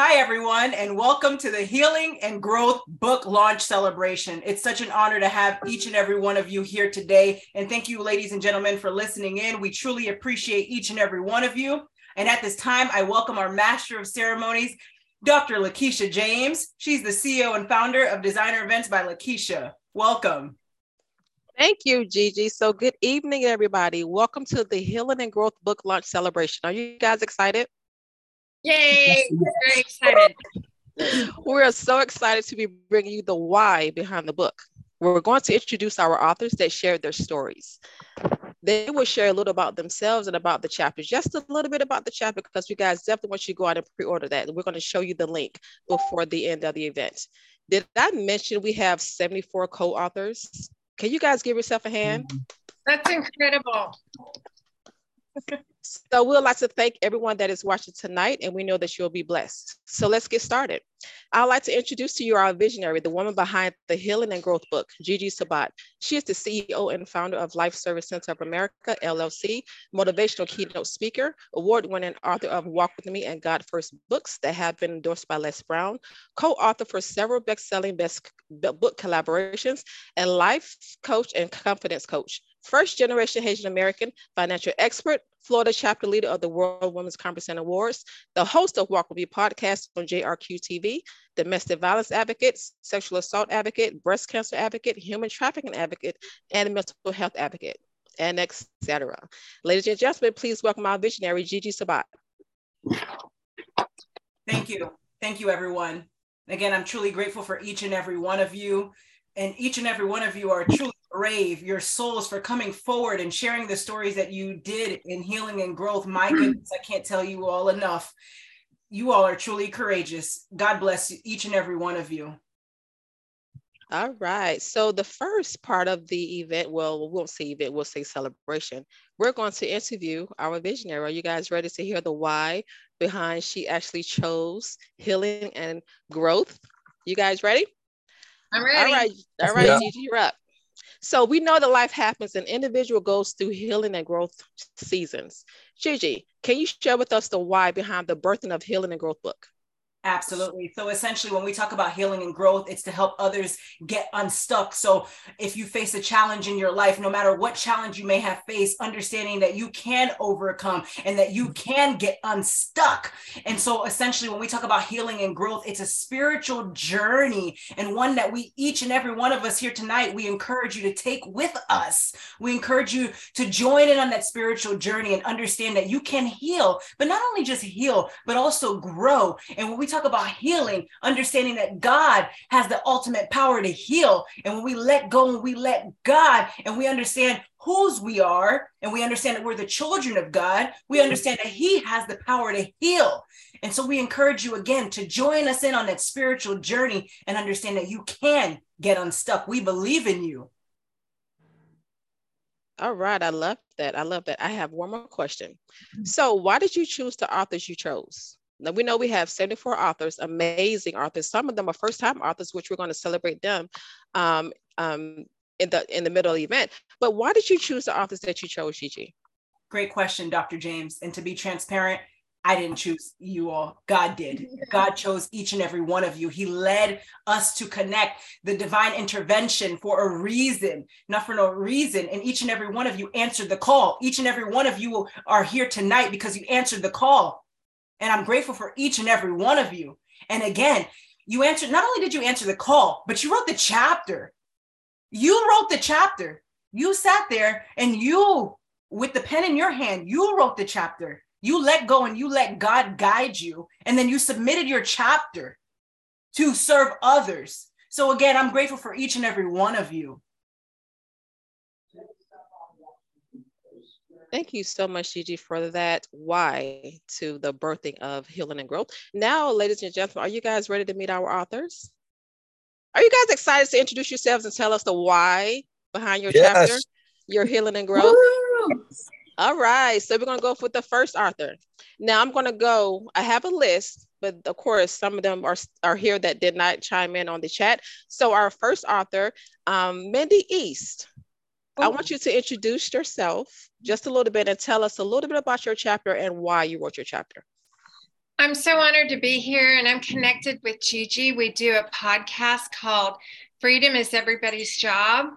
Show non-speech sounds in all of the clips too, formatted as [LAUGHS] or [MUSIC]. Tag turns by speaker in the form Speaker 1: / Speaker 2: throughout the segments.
Speaker 1: Hi, everyone, and welcome to the Healing and Growth Book Launch Celebration. It's such an honor to have each and every one of you here today. And thank you, ladies and gentlemen, for listening in. We truly appreciate each and every one of you. And at this time, I welcome our Master of Ceremonies, Dr. Lakeisha James. She's the CEO and founder of Designer Events by Lakeisha. Welcome.
Speaker 2: Thank you, Gigi. So, good evening, everybody. Welcome to the Healing and Growth Book Launch Celebration. Are you guys excited?
Speaker 3: Yay! Very excited.
Speaker 2: We're so excited to be bringing you the why behind the book. We're going to introduce our authors that shared their stories. They will share a little about themselves and about the chapter, just a little bit about the chapter, because you guys definitely want you to go out and pre-order that. We're going to show you the link before the end of the event. Did I mention we have 74 co-authors? Can you guys give yourself a hand?
Speaker 3: That's incredible. [LAUGHS]
Speaker 2: So we'd like to thank everyone that is watching tonight, and we know that you'll be blessed. So let's get started. I'd like to introduce to you our visionary, the woman behind the Healing and Growth book, Gigi Sabat. She is the CEO and founder of Life Service Center of America, LLC, motivational keynote speaker, award-winning author of Walk With Me and God First books that have been endorsed by Les Brown, co-author for several best-selling best book collaborations, and life coach and confidence coach first generation Haitian American financial expert, Florida chapter leader of the World Women's Conference and Awards, the host of Walk With Me podcast on JRQ TV, domestic violence advocate, sexual assault advocate, breast cancer advocate, human trafficking advocate, and mental health advocate, and etc. Ladies and gentlemen, please welcome our visionary, Gigi Sabat.
Speaker 1: Thank you. Thank you, everyone. Again, I'm truly grateful for each and every one of you. And each and every one of you are truly brave, your souls for coming forward and sharing the stories that you did in healing and growth. My hmm. goodness, I can't tell you all enough. You all are truly courageous. God bless each and every one of you.
Speaker 2: All right. So the first part of the event, well, we won't say event, we'll say celebration. We're going to interview our visionary. Are you guys ready to hear the why behind she actually chose healing and growth? You guys ready?
Speaker 3: I'm ready.
Speaker 2: All right. All right, yeah. Gigi, you're up. So we know that life happens and individual goes through healing and growth seasons. Gigi, can you share with us the why behind the birthing of Healing and Growth book?
Speaker 1: Absolutely. So essentially, when we talk about healing and growth, it's to help others get unstuck. So if you face a challenge in your life, no matter what challenge you may have faced, understanding that you can overcome and that you can get unstuck. And so essentially, when we talk about healing and growth, it's a spiritual journey and one that we, each and every one of us here tonight, we encourage you to take with us. We encourage you to join in on that spiritual journey and understand that you can heal, but not only just heal, but also grow. And when we talk about healing, understanding that God has the ultimate power to heal. And when we let go and we let God and we understand whose we are and we understand that we're the children of God, we understand that He has the power to heal. And so we encourage you again to join us in on that spiritual journey and understand that you can get unstuck. We believe in you.
Speaker 2: All right, I love that. I love that. I have one more question. So, why did you choose the authors you chose? Now we know we have 74 authors, amazing authors. Some of them are first-time authors, which we're going to celebrate them um, um, in the in the middle of the event. But why did you choose the authors that you chose, Gigi?
Speaker 1: Great question, Dr. James. And to be transparent, I didn't choose you all. God did. [LAUGHS] God chose each and every one of you. He led us to connect the divine intervention for a reason, not for no reason. And each and every one of you answered the call. Each and every one of you are here tonight because you answered the call. And I'm grateful for each and every one of you. And again, you answered, not only did you answer the call, but you wrote the chapter. You wrote the chapter. You sat there and you, with the pen in your hand, you wrote the chapter. You let go and you let God guide you. And then you submitted your chapter to serve others. So again, I'm grateful for each and every one of you.
Speaker 2: Thank you so much, Gigi, for that why to the birthing of healing and growth. Now, ladies and gentlemen, are you guys ready to meet our authors? Are you guys excited to introduce yourselves and tell us the why behind your yes. chapter, your healing and growth? Woo! All right, so we're gonna go with the first author. Now I'm gonna go. I have a list, but of course some of them are are here that did not chime in on the chat. So our first author, um, Mindy East. I oh. want you to introduce yourself just a little bit and tell us a little bit about your chapter and why you wrote your chapter.
Speaker 3: I'm so honored to be here and I'm connected with Gigi. We do a podcast called Freedom is Everybody's Job.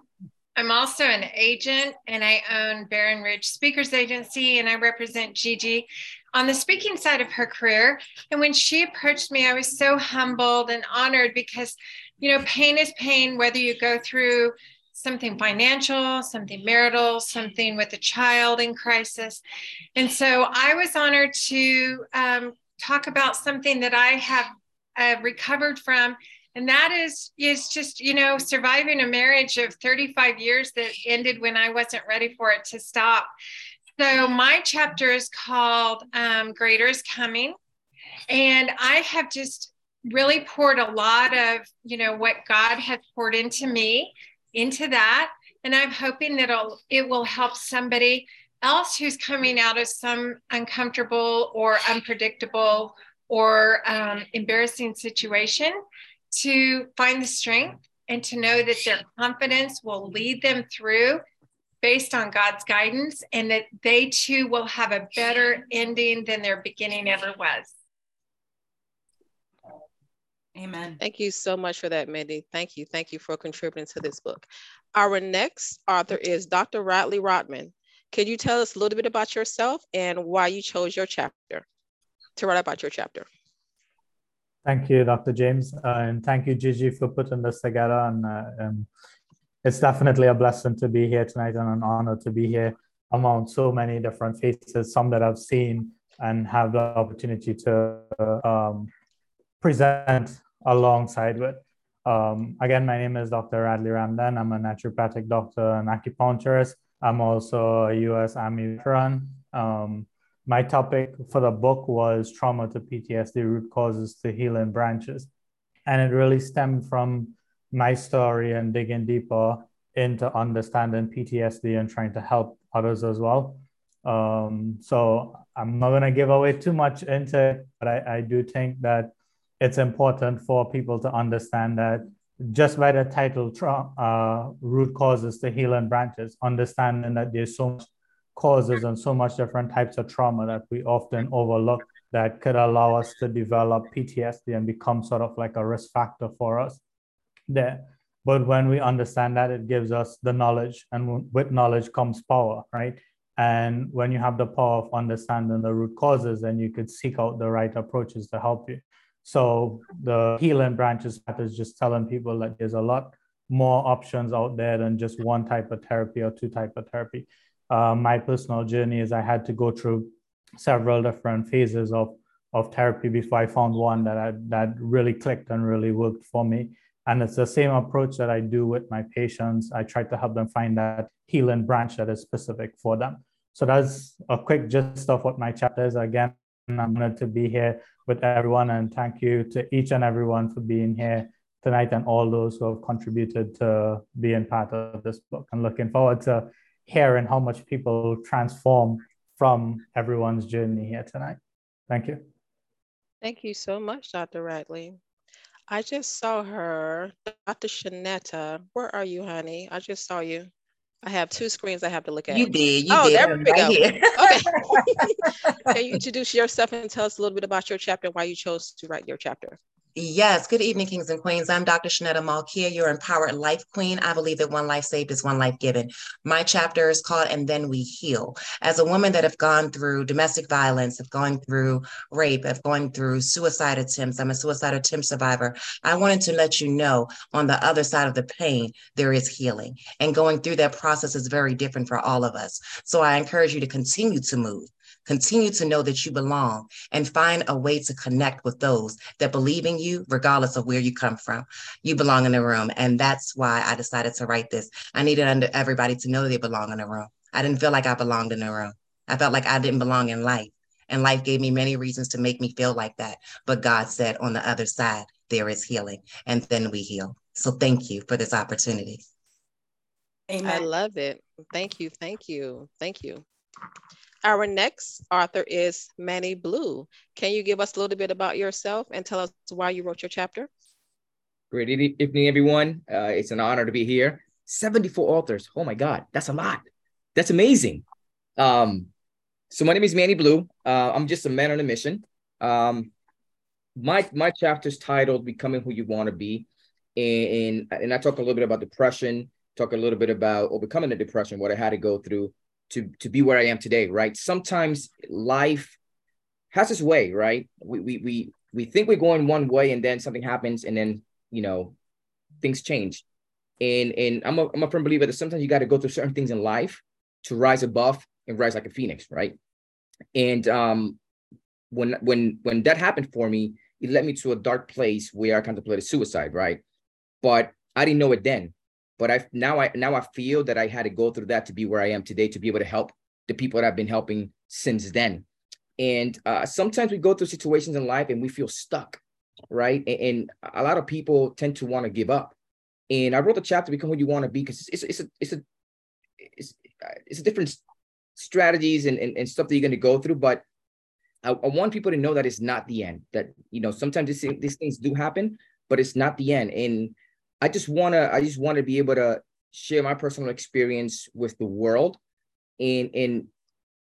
Speaker 3: I'm also an agent and I own Barron Ridge Speakers Agency and I represent Gigi on the speaking side of her career. And when she approached me, I was so humbled and honored because, you know, pain is pain, whether you go through something financial, something marital, something with a child in crisis. And so I was honored to um, talk about something that I have uh, recovered from. And that is is just you know surviving a marriage of 35 years that ended when I wasn't ready for it to stop. So my chapter is called um, "Greater is Coming," and I have just really poured a lot of you know what God has poured into me into that, and I'm hoping that it'll, it will help somebody else who's coming out of some uncomfortable or unpredictable or um, embarrassing situation to find the strength and to know that their confidence will lead them through based on God's guidance and that they too will have a better ending than their beginning ever was.
Speaker 1: Amen.
Speaker 2: Thank you so much for that, Mindy. Thank you. Thank you for contributing to this book. Our next author is Dr. Radleigh Rodman. Can you tell us a little bit about yourself and why you chose your chapter to write about your chapter?
Speaker 4: Thank you, Dr. James, uh, and thank you, Gigi, for putting this together. And uh, um, it's definitely a blessing to be here tonight and an honor to be here among so many different faces, some that I've seen and have the opportunity to um, present alongside with. Um, again, my name is Dr. Radley Rodman. I'm a naturopathic doctor and acupuncturist. I'm also a US Army veteran. Um, my topic for the book was trauma to PTSD root causes to healing branches. And it really stemmed from my story and digging deeper into understanding PTSD and trying to help others as well. Um, so I'm not going to give away too much into it, but I, I do think that it's important for people to understand that just by the title uh, root causes to healing branches understanding that there's so much causes and so much different types of trauma that we often overlook that could allow us to develop ptsd and become sort of like a risk factor for us there. But when we understand that it gives us the knowledge and with knowledge comes power right? And when you have the power of understanding the root causes then you could seek out the right approaches to help you so the healing branches path is just telling people that there's a lot more options out there than just one type of therapy or two type of therapy. Uh, my personal journey is I had to go through several different phases of, of therapy before I found one that I, that really clicked and really worked for me. And it's the same approach that I do with my patients. I try to help them find that healing branch that is specific for them. So that's a quick gist of what my chapter is. Again, I'm honored to be here with everyone. And thank you to each and everyone for being here tonight and all those who have contributed to being part of this book. I'm looking forward to hearing how much people transform from everyone's journey here tonight. Thank you.
Speaker 2: Thank you so much, Dr. Radleigh. I just saw her, Dr. Shanetta. Where are you, honey? I just saw you. I have two screens I have to look at.
Speaker 5: You did. You
Speaker 2: oh,
Speaker 5: did.
Speaker 2: there we go. okay. [LAUGHS] [LAUGHS] Can you introduce yourself and tell us a little bit about your chapter and why you chose to write your chapter?
Speaker 5: Yes. Good evening, kings and queens. I'm Dr. Shanetta Malkia, your empowered life queen. I believe that one life saved is one life given. My chapter is called And Then We Heal. As a woman that have gone through domestic violence, have gone through rape, have gone through suicide attempts, I'm a suicide attempt survivor. I wanted to let you know on the other side of the pain, there is healing. And going through that process is very different for all of us. So I encourage you to continue to move Continue to know that you belong and find a way to connect with those that believe in you, regardless of where you come from. You belong in the room. And that's why I decided to write this. I needed under everybody to know they belong in the room. I didn't feel like I belonged in the room. I felt like I didn't belong in life. And life gave me many reasons to make me feel like that. But God said, on the other side, there is healing. And then we heal. So thank you for this opportunity.
Speaker 2: Amen. I love it. Thank you. Thank you. Thank you. Our next author is Manny Blue. Can you give us a little bit about yourself and tell us why you wrote your chapter?
Speaker 6: Great evening, everyone. Uh, it's an honor to be here. 74 authors. Oh my God, that's a lot. That's amazing. Um, so my name is Manny Blue. Uh, I'm just a man on a mission. Um, my my chapter is titled "Becoming Who You Want to Be," and, and and I talk a little bit about depression, talk a little bit about overcoming the depression, what I had to go through to to be where I am today. Right? Sometimes life has its way, right? We we we we think we're going one way, and then something happens, and then you know things change. And and I'm a I'm a firm believer that sometimes you got to go through certain things in life to rise above and rise like a phoenix, right? And um, when when when that happened for me, it led me to a dark place where I contemplated suicide, right? But I didn't know it then. But I now I now I feel that I had to go through that to be where I am today to be able to help the people that I've been helping since then. And uh, sometimes we go through situations in life and we feel stuck, right? And, and a lot of people tend to want to give up. And I wrote the chapter "Become Who You Want to Be" because it's, it's a it's a it's, it's a different strategies and, and, and stuff that you're going to go through. But I, I, want people to know that it's not the end. That you know sometimes these, these things do happen, but it's not the end. And I just wanna I just want to be able to share my personal experience with the world, and and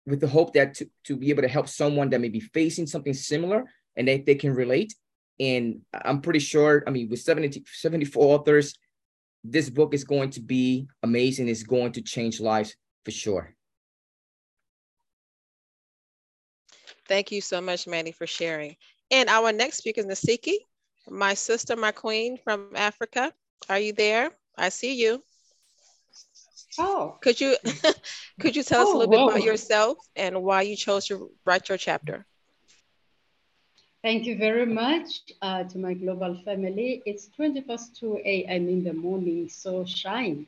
Speaker 6: with the hope that to, to be able to help someone that may be facing something similar and that they can relate. And I'm pretty sure, I mean, with 70, 74 authors, this book is going to be amazing. It's going to change lives for sure.
Speaker 2: Thank you so much, Manny, for sharing. And our next speaker is Nasiki, my sister, my queen from Africa. Are you there? I see you.
Speaker 7: Oh.
Speaker 2: Could you [LAUGHS] could you tell us a oh, little whoa. bit about yourself and why you chose to write your chapter?
Speaker 7: Thank you very much uh, to my global family. It's 20 past 2 a.m. in the morning, so shine.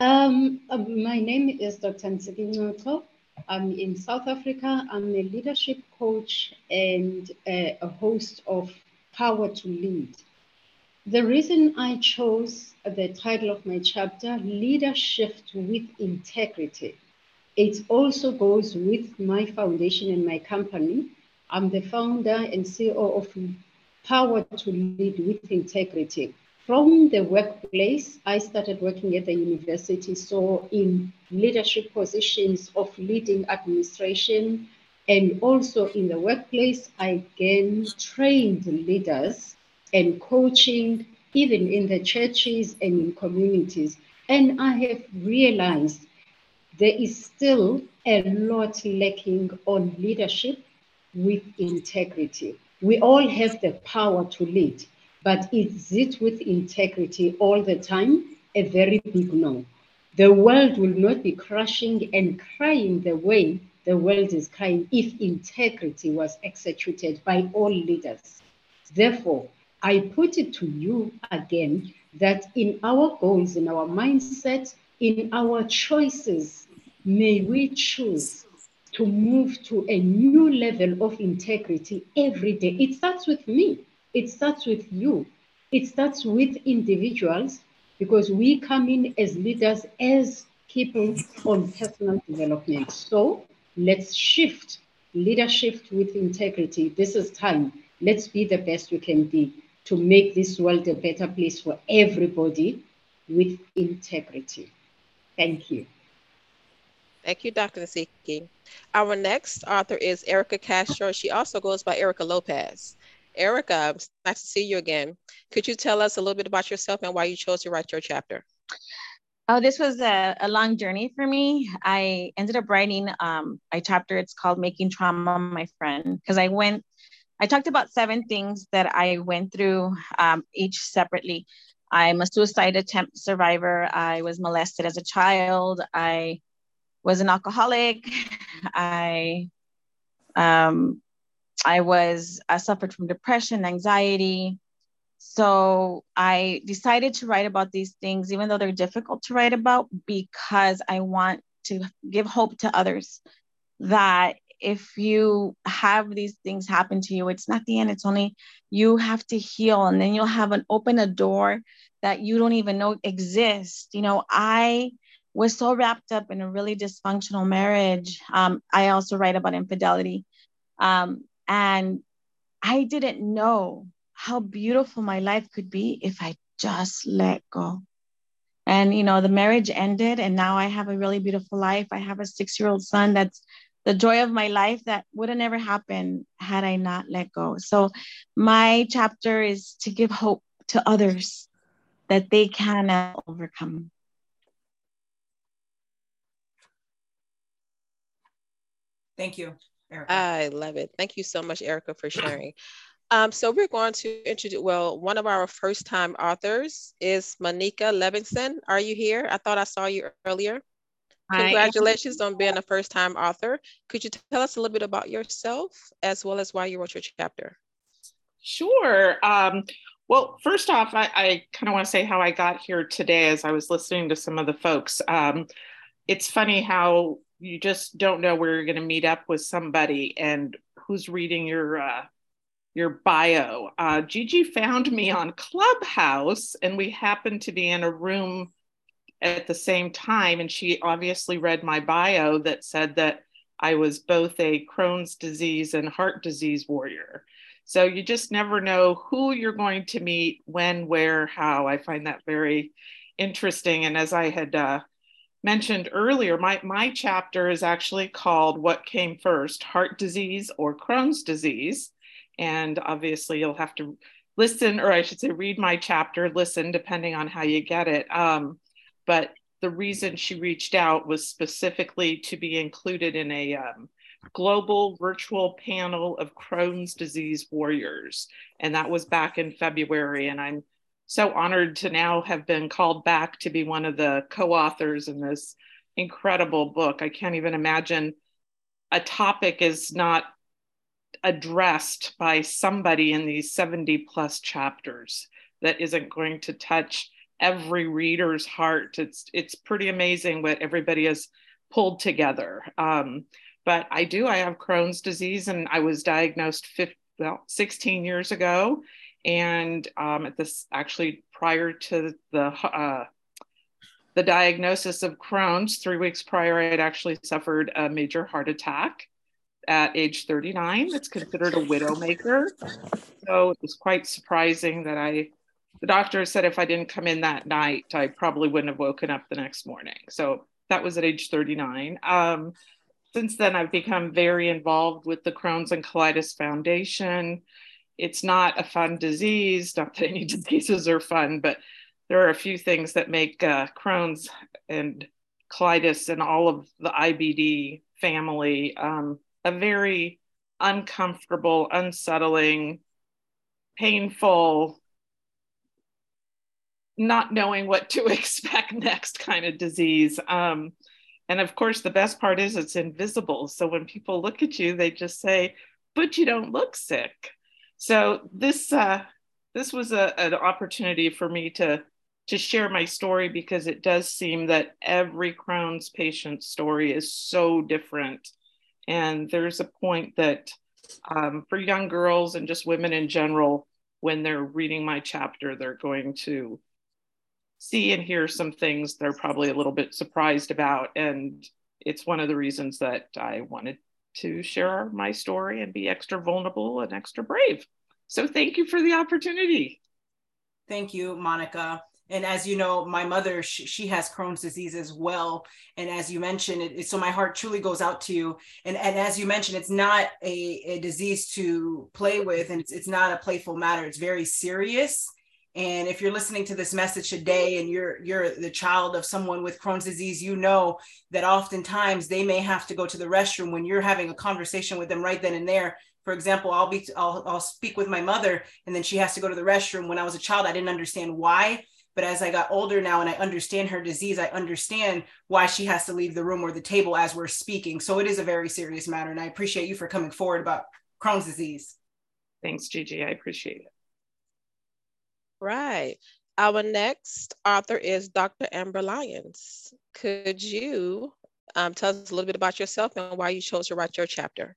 Speaker 7: Um, uh, my name is Dr. Nsiki Ncoco. I'm in South Africa. I'm a leadership coach and a, a host of Power to Lead. The reason I chose the title of my chapter, Leadership with Integrity, it also goes with my foundation and my company. I'm the founder and CEO of Power to Lead with Integrity. From the workplace, I started working at the university, so in leadership positions of leading administration, and also in the workplace, I again trained leaders and coaching, even in the churches and in communities. And I have realized there is still a lot lacking on leadership with integrity. We all have the power to lead, but is it with integrity all the time? A very big no. The world will not be crashing and crying the way the world is crying if integrity was executed by all leaders. Therefore, I put it to you again that in our goals, in our mindset, in our choices, may we choose to move to a new level of integrity every day. It starts with me, it starts with you, it starts with individuals because we come in as leaders, as people on personal development. So let's shift leadership with integrity. This is time. Let's be the best we can be to make this world a better place for everybody with integrity. Thank you.
Speaker 2: Thank you, Dr. Nasiki. Our next author is Erica Castro. She also goes by Erica Lopez. Erica, nice to see you again. Could you tell us a little bit about yourself and why you chose to write your chapter?
Speaker 8: Oh, this was a, a long journey for me. I ended up writing um, a chapter. It's called Making Trauma My Friend because I went I talked about seven things that I went through, um, each separately. I'm a suicide attempt survivor. I was molested as a child. I was an alcoholic. I um, I was I suffered from depression, anxiety. So I decided to write about these things, even though they're difficult to write about, because I want to give hope to others that if you have these things happen to you, it's not the end. It's only you have to heal, and then you'll have an open a door that you don't even know exists. You know, I was so wrapped up in a really dysfunctional marriage. Um, I also write about infidelity, um, and I didn't know how beautiful my life could be if I just let go. And you know, the marriage ended, and now I have a really beautiful life. I have a six-year-old son that's the joy of my life that would have never happened had I not let go. So my chapter is to give hope to others that they can overcome.
Speaker 1: Thank you.
Speaker 2: Erica. I love it. Thank you so much, Erica, for sharing. Um, so we're going to introduce, well, one of our first time authors is Monica Levinson. Are you here? I thought I saw you earlier. Congratulations on being a first time author. Could you tell us a little bit about yourself as well as why you wrote your chapter?
Speaker 9: Sure. Um, well, first off, I, I kind of want to say how I got here today as I was listening to some of the folks. Um, it's funny how you just don't know where you're going to meet up with somebody and who's reading your uh, your bio. Uh, Gigi found me on Clubhouse, and we happened to be in a room at the same time. And she obviously read my bio that said that I was both a Crohn's disease and heart disease warrior. So you just never know who you're going to meet, when, where, how. I find that very interesting. And as I had uh, mentioned earlier, my, my chapter is actually called What Came First Heart Disease or Crohn's Disease. And obviously, you'll have to listen, or I should say, read my chapter, listen, depending on how you get it. Um, but the reason she reached out was specifically to be included in a um, global virtual panel of Crohn's disease warriors. And that was back in February. And I'm so honored to now have been called back to be one of the co authors in this incredible book. I can't even imagine a topic is not addressed by somebody in these 70 plus chapters that isn't going to touch every reader's heart. It's it's pretty amazing what everybody has pulled together. Um, but I do. I have Crohn's disease, and I was diagnosed 15, well 16 years ago, and um, at this actually prior to the uh, the diagnosis of Crohn's, three weeks prior, I had actually suffered a major heart attack at age 39. It's considered a widowmaker. So it was quite surprising that I, the doctor said if I didn't come in that night, I probably wouldn't have woken up the next morning. So that was at age 39. Um, since then, I've become very involved with the Crohn's and Colitis Foundation. It's not a fun disease, not that any [LAUGHS] diseases are fun, but there are a few things that make uh, Crohn's and colitis and all of the IBD family um, a very uncomfortable, unsettling, painful, not knowing what to [LAUGHS] expect next kind of disease. Um, and of course, the best part is it's invisible. So when people look at you, they just say, "But you don't look sick." So this uh, this was a, an opportunity for me to to share my story because it does seem that every Crohn's patient story is so different and there's a point that um, for young girls and just women in general, when they're reading my chapter, they're going to see and hear some things they're probably a little bit surprised about. And it's one of the reasons that I wanted to share my story and be extra vulnerable and extra brave. So thank you for the opportunity.
Speaker 1: Thank you, Monica and as you know my mother she, has crohn's disease as well and as you mentioned it, so my heart truly goes out to you and, and as you mentioned it's not a, a disease to play with and it's, it's not a playful matter it's very serious and if you're listening to this message today and you're you're the child of someone with Crohn's disease, you know that oftentimes they may have to go to the restroom when you're having a conversation with them right then and there. For example, I'll be I'll, I'll speak with my mother and then she has to go to the restroom. When I was a child, I didn't understand why, but as I got older now and I understand her disease, I understand why she has to leave the room or the table as we're speaking. So it is a very serious matter. And I appreciate you for coming forward about Crohn's disease.
Speaker 9: Thanks, Gigi. I appreciate it.
Speaker 2: Right. Our next author is Dr. Amber Lyons. Could you um, tell us a little bit about yourself and why you chose to write your chapter?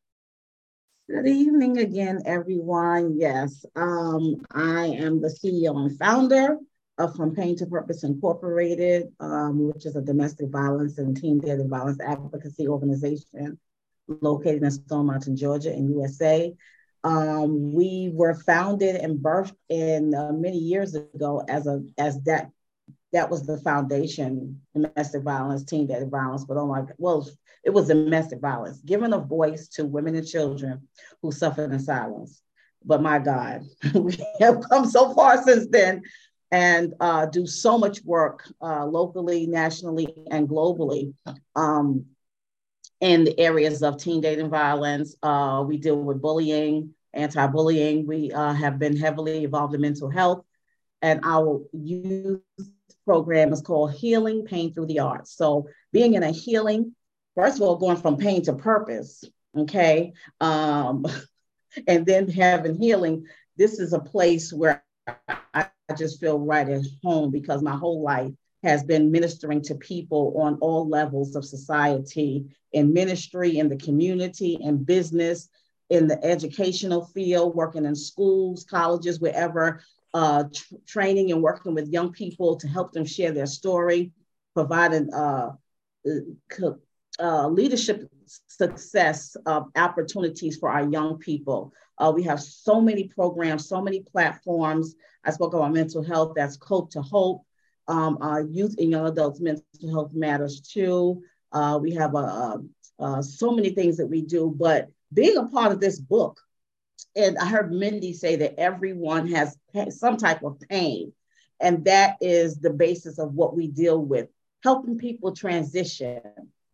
Speaker 10: Good evening again, everyone. Yes, um, I am the CEO and founder of From Pain to Purpose Incorporated, um, which is a domestic violence and teen dating violence advocacy organization located in Stone Mountain, Georgia, in USA. Um, we were founded and birthed in uh, many years ago as a as that that was the foundation, domestic violence, teen dating violence. But oh my, well, it was domestic violence, giving a voice to women and children who suffered in silence. But my God, [LAUGHS] we have come so far since then and uh, do so much work uh, locally, nationally, and globally um, in the areas of teen dating violence. Uh, we deal with bullying, anti bullying. We uh, have been heavily involved in mental health. And our youth program is called Healing Pain Through the Arts. So, being in a healing, first of all, going from pain to purpose, okay? Um, [LAUGHS] and then having healing, this is a place where I just feel right at home because my whole life has been ministering to people on all levels of society in ministry, in the community, in business, in the educational field, working in schools, colleges, wherever, uh, tr- training and working with young people to help them share their story, providing uh, uh, leadership success opportunities for our young people. Uh, we have so many programs, so many platforms. I spoke about mental health, that's Cope to Hope. Um, uh, youth and young adults mental health matters too. Uh, we have uh, uh, so many things that we do, but being a part of this book, and I heard Mindy say that everyone has some type of pain, and that is the basis of what we deal with, helping people transition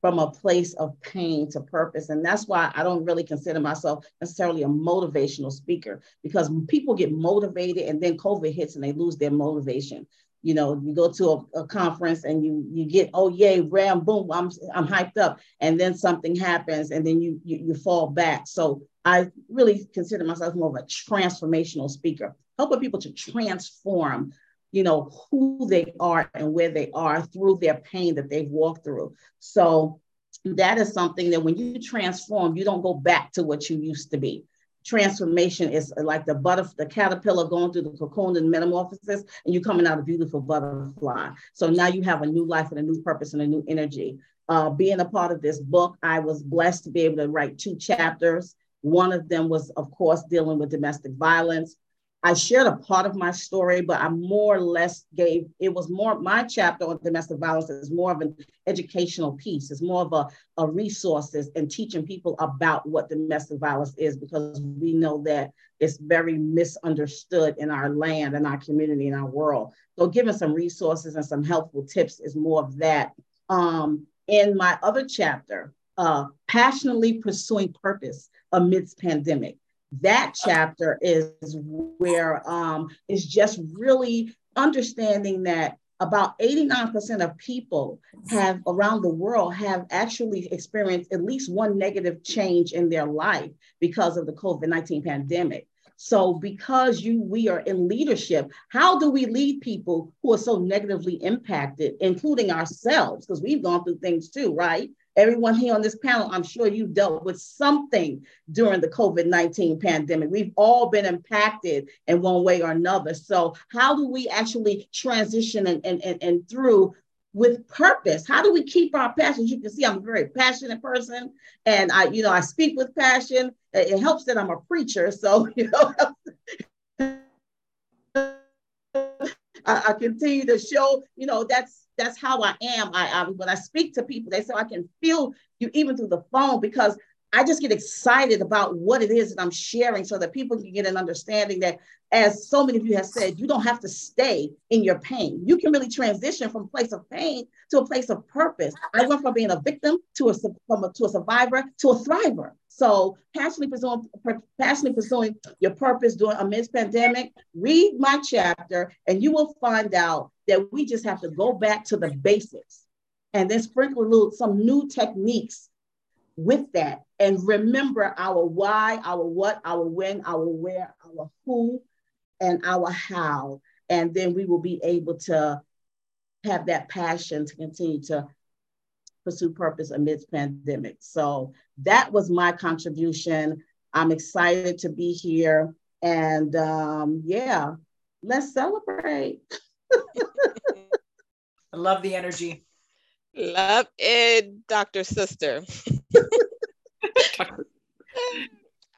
Speaker 10: from a place of pain to purpose. And that's why I don't really consider myself necessarily a motivational speaker because people get motivated and then COVID hits and they lose their motivation. You know, you go to a, a conference and you you get, oh yay, ram, boom, I'm I'm hyped up, and then something happens and then you you, you fall back. So I really consider myself more of a transformational speaker, helping people to transform you know, who they are and where they are through their pain that they've walked through. So that is something that when you transform, you don't go back to what you used to be. Transformation is like the butterfly, the caterpillar going through the cocoon and metamorphosis, and you're coming out a beautiful butterfly. So now you have a new life and a new purpose and a new energy. Uh, being a part of this book, I was blessed to be able to write two chapters. One of them was, of course, dealing with domestic violence. I shared a part of my story, but I more or less gave it was more my chapter on domestic violence is more of an educational piece. It's more of a, a resources and teaching people about what domestic violence is because we know that it's very misunderstood in our land and our community and our world. So giving some resources and some helpful tips is more of that. Um, in my other chapter, uh, passionately pursuing purpose amidst pandemic that chapter is where um, it's just really understanding that about 89% of people have around the world have actually experienced at least one negative change in their life because of the COVID-19 pandemic. So because you we are in leadership, how do we lead people who are so negatively impacted, including ourselves? Because we've gone through things too, right? Everyone here on this panel, I'm sure you've dealt with something during the COVID 19 pandemic. We've all been impacted in one way or another. So, how do we actually transition and, and, and, and through with purpose? How do we keep our passion? You can see I'm a very passionate person and I, you know, I speak with passion. It helps that I'm a preacher. So, [LAUGHS] you know, [LAUGHS] I, I continue to show, you know, that's that's how I am. I, I when I speak to people, they say I can feel you even through the phone because I just get excited about what it is that I'm sharing so that people can get an understanding that, as so many of you have said, you don't have to stay in your pain. You can really transition from a place of pain to a place of purpose. I went from being a victim to a, from a, to a survivor to a thriver. So passionately pursuing, passionately pursuing your purpose during amidst pandemic, read my chapter and you will find out that we just have to go back to the basics and then sprinkle little, some new techniques with that and remember our why, our what, our when, our where, our who, and our how. And then we will be able to have that passion to continue to pursue purpose amidst pandemic. So that was my contribution. I'm excited to be here. And um, yeah, let's celebrate. [LAUGHS]
Speaker 1: I love the energy.
Speaker 2: Love it, Dr. Sister. [LAUGHS]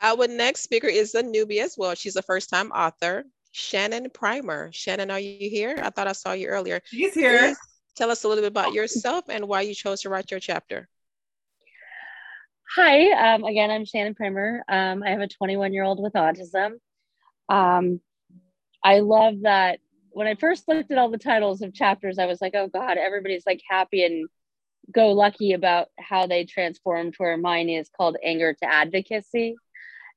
Speaker 2: Our next speaker is a newbie as well. She's a first time author. Shannon Primer. Shannon, are you here? I thought I saw you earlier.
Speaker 1: She's here. Please
Speaker 2: tell us a little bit about yourself and why you chose to write your chapter.
Speaker 11: Hi, um, again, I'm Shannon Primer. Um, I have a 21 year old with autism. Um, I love that when I first looked at all the titles of chapters, I was like, oh God, everybody's like happy and go lucky about how they transformed, where mine is called anger to advocacy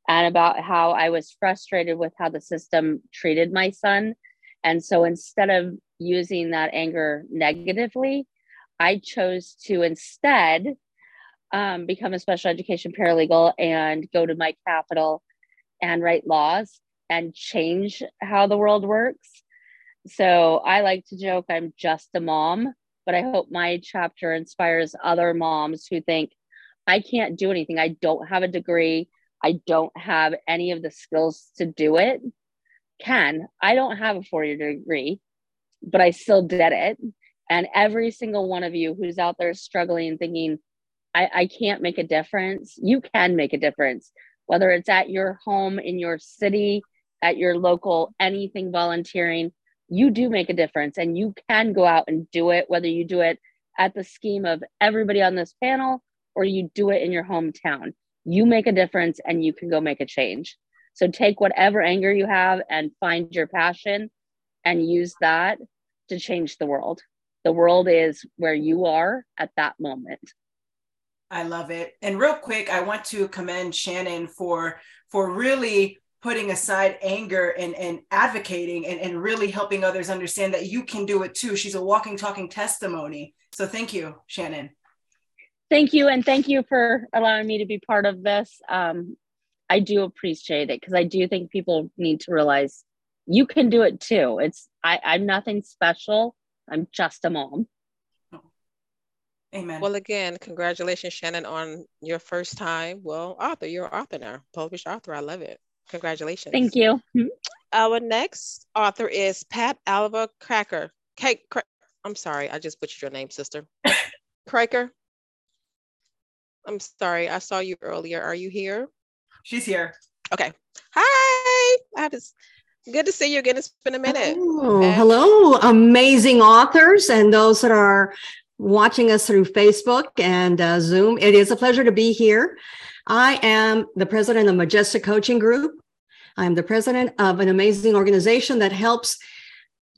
Speaker 11: and about how I was frustrated with how the system treated my son. And so instead of using that anger negatively, I chose to instead um, become a special education paralegal and go to my capital and write laws and change how the world works. So I like to joke I'm just a mom, but I hope my chapter inspires other moms who think I can't do anything. I don't have a degree. I don't have any of the skills to do it. Can I don't have a four year degree, but I still did it. And every single one of you who's out there struggling, and thinking, I, I can't make a difference, you can make a difference, whether it's at your home, in your city, at your local, anything volunteering, you do make a difference and you can go out and do it, whether you do it at the scheme of everybody on this panel or you do it in your hometown. You make a difference and you can go make a change. So take whatever anger you have and find your passion and use that to change the world. The world is where you are at that moment.
Speaker 1: I love it. And real quick, I want to commend Shannon for for really putting aside anger and, and advocating and, and really helping others understand that you can do it too. She's a walking, talking testimony. So thank you, Shannon.
Speaker 11: Thank you. And thank you for allowing me to be part of this. Um, I do appreciate it because I do think people need to realize you can do it too. It's I, I'm nothing special. I'm just a mom.
Speaker 1: Amen.
Speaker 2: Well, again, congratulations, Shannon, on your first time. Well, author, you're an author now, published author. I love it. Congratulations.
Speaker 11: Thank you. Mm-hmm.
Speaker 2: Our next author is Pat Alva Cracker. Kate, Cra- I'm sorry, I just butchered your name, sister. [LAUGHS] Cracker. I'm sorry, I saw you earlier. Are you here?
Speaker 1: She's here.
Speaker 2: Okay. Hi. I have this. Good to see you again. It's been a minute.
Speaker 12: Oh, and- hello, amazing authors and those that are watching us through Facebook and uh, Zoom. It is a pleasure to be here. I am the president of Majestic Coaching Group. I'm the president of an amazing organization that helps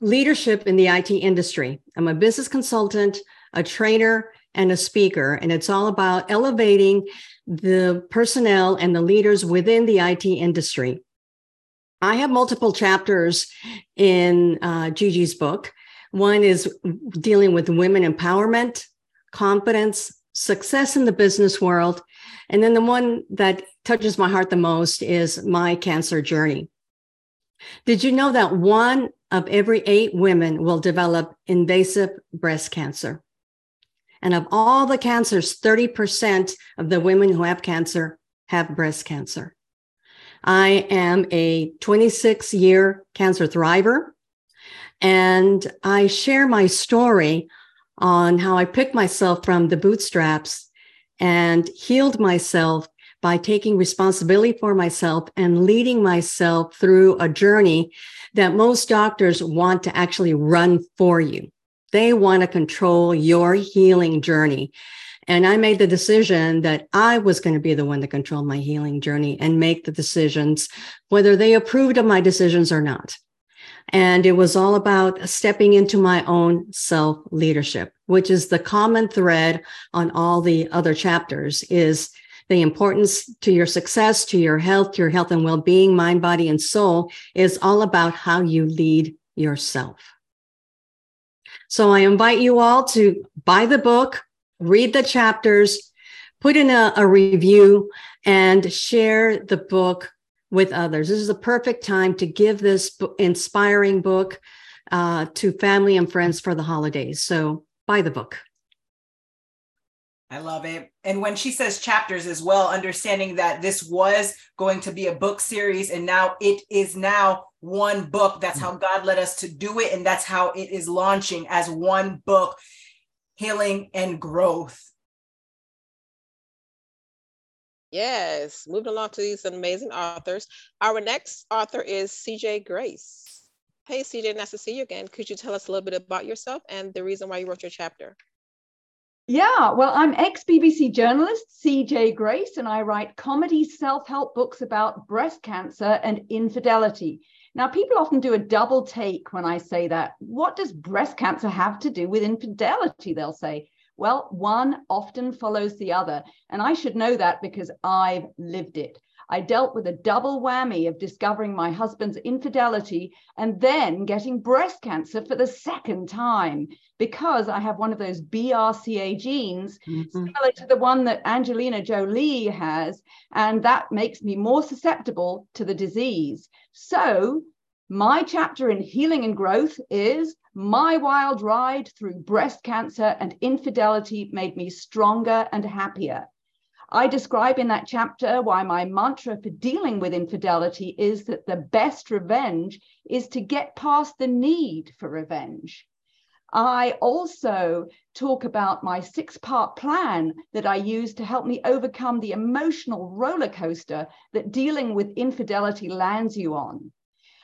Speaker 12: leadership in the IT industry. I'm a business consultant, a trainer, and a speaker, and it's all about elevating the personnel and the leaders within the IT industry. I have multiple chapters in uh, Gigi's book. One is dealing with women empowerment, confidence, success in the business world. And then the one that touches my heart the most is my cancer journey. Did you know that one of every eight women will develop invasive breast cancer? And of all the cancers, 30% of the women who have cancer have breast cancer. I am a 26 year cancer thriver. And I share my story on how I picked myself from the bootstraps and healed myself by taking responsibility for myself and leading myself through a journey that most doctors want to actually run for you. They want to control your healing journey. And I made the decision that I was going to be the one to control my healing journey and make the decisions, whether they approved of my decisions or not. And it was all about stepping into my own self leadership, which is the common thread on all the other chapters is the importance to your success, to your health, your health and well-being, mind, body, and soul is all about how you lead yourself. So I invite you all to buy the book, read the chapters, put in a, a review and share the book with others. This is a perfect time to give this inspiring book uh, to family and friends for the holidays. So buy the book.
Speaker 1: I love it. And when she says chapters as well, understanding that this was going to be a book series and now it is now one book. That's how God led us to do it. And that's how it is launching as one book healing and growth.
Speaker 2: Yes, moving along to these amazing authors. Our next author is CJ Grace. Hey, CJ, nice to see you again. Could you tell us a little bit about yourself and the reason why you wrote your chapter?
Speaker 13: Yeah, well, I'm ex BBC journalist CJ Grace, and I write comedy self help books about breast cancer and infidelity. Now, people often do a double take when I say that. What does breast cancer have to do with infidelity? They'll say. Well, one often follows the other. And I should know that because I've lived it. I dealt with a double whammy of discovering my husband's infidelity and then getting breast cancer for the second time because I have one of those BRCA genes, mm-hmm. similar to the one that Angelina Jolie has. And that makes me more susceptible to the disease. So, my chapter in Healing and Growth is my wild ride through breast cancer and infidelity made me stronger and happier. I describe in that chapter why my mantra for dealing with infidelity is that the best revenge is to get past the need for revenge. I also talk about my six part plan that I use to help me overcome the emotional roller coaster that dealing with infidelity lands you on.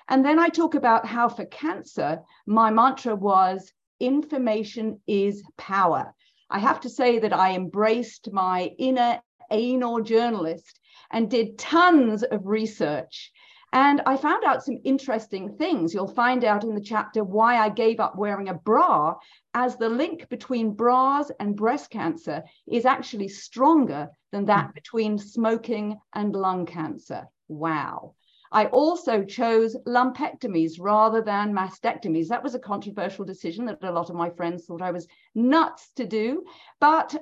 Speaker 13: And then I talk about how for cancer, my mantra was information is power. I have to say that I embraced my inner anal journalist and did tons of research. And I found out some interesting things. You'll find out in the chapter why I gave up wearing a bra, as the link between bras and breast cancer is actually stronger than that hmm. between smoking and lung cancer. Wow. I also chose lumpectomies rather than mastectomies. That was a controversial decision that a lot of my friends thought I was nuts to do. But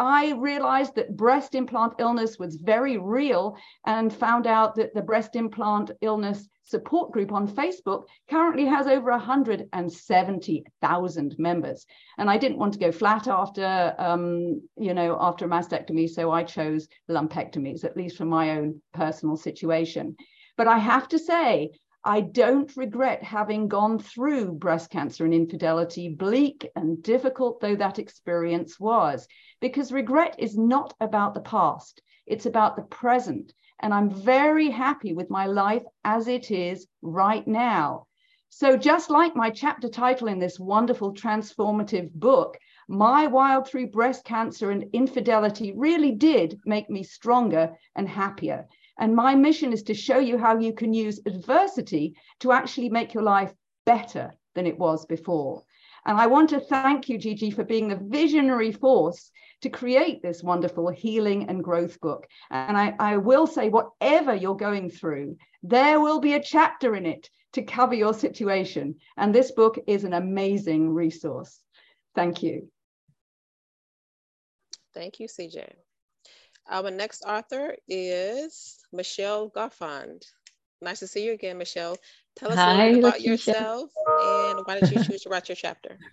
Speaker 13: I realized that breast implant illness was very real and found out that the breast implant illness support group on Facebook currently has over 170,000 members. And I didn't want to go flat after, um, you know, after a mastectomy. So I chose lumpectomies, at least for my own personal situation. But I have to say, I don't regret having gone through breast cancer and infidelity, bleak and difficult though that experience was, because regret is not about the past, it's about the present. And I'm very happy with my life as it is right now. So, just like my chapter title in this wonderful transformative book, my wild through breast cancer and infidelity really did make me stronger and happier. And my mission is to show you how you can use adversity to actually make your life better than it was before. And I want to thank you, Gigi, for being the visionary force to create this wonderful healing and growth book. And I, I will say, whatever you're going through, there will be a chapter in it to cover your situation. And this book is an amazing resource. Thank you.
Speaker 2: Thank you, CJ. Our next author is Michelle Goffand. Nice to see you again, Michelle. Tell us hi, a little bit about yourself and why did you choose to write your chapter? [LAUGHS]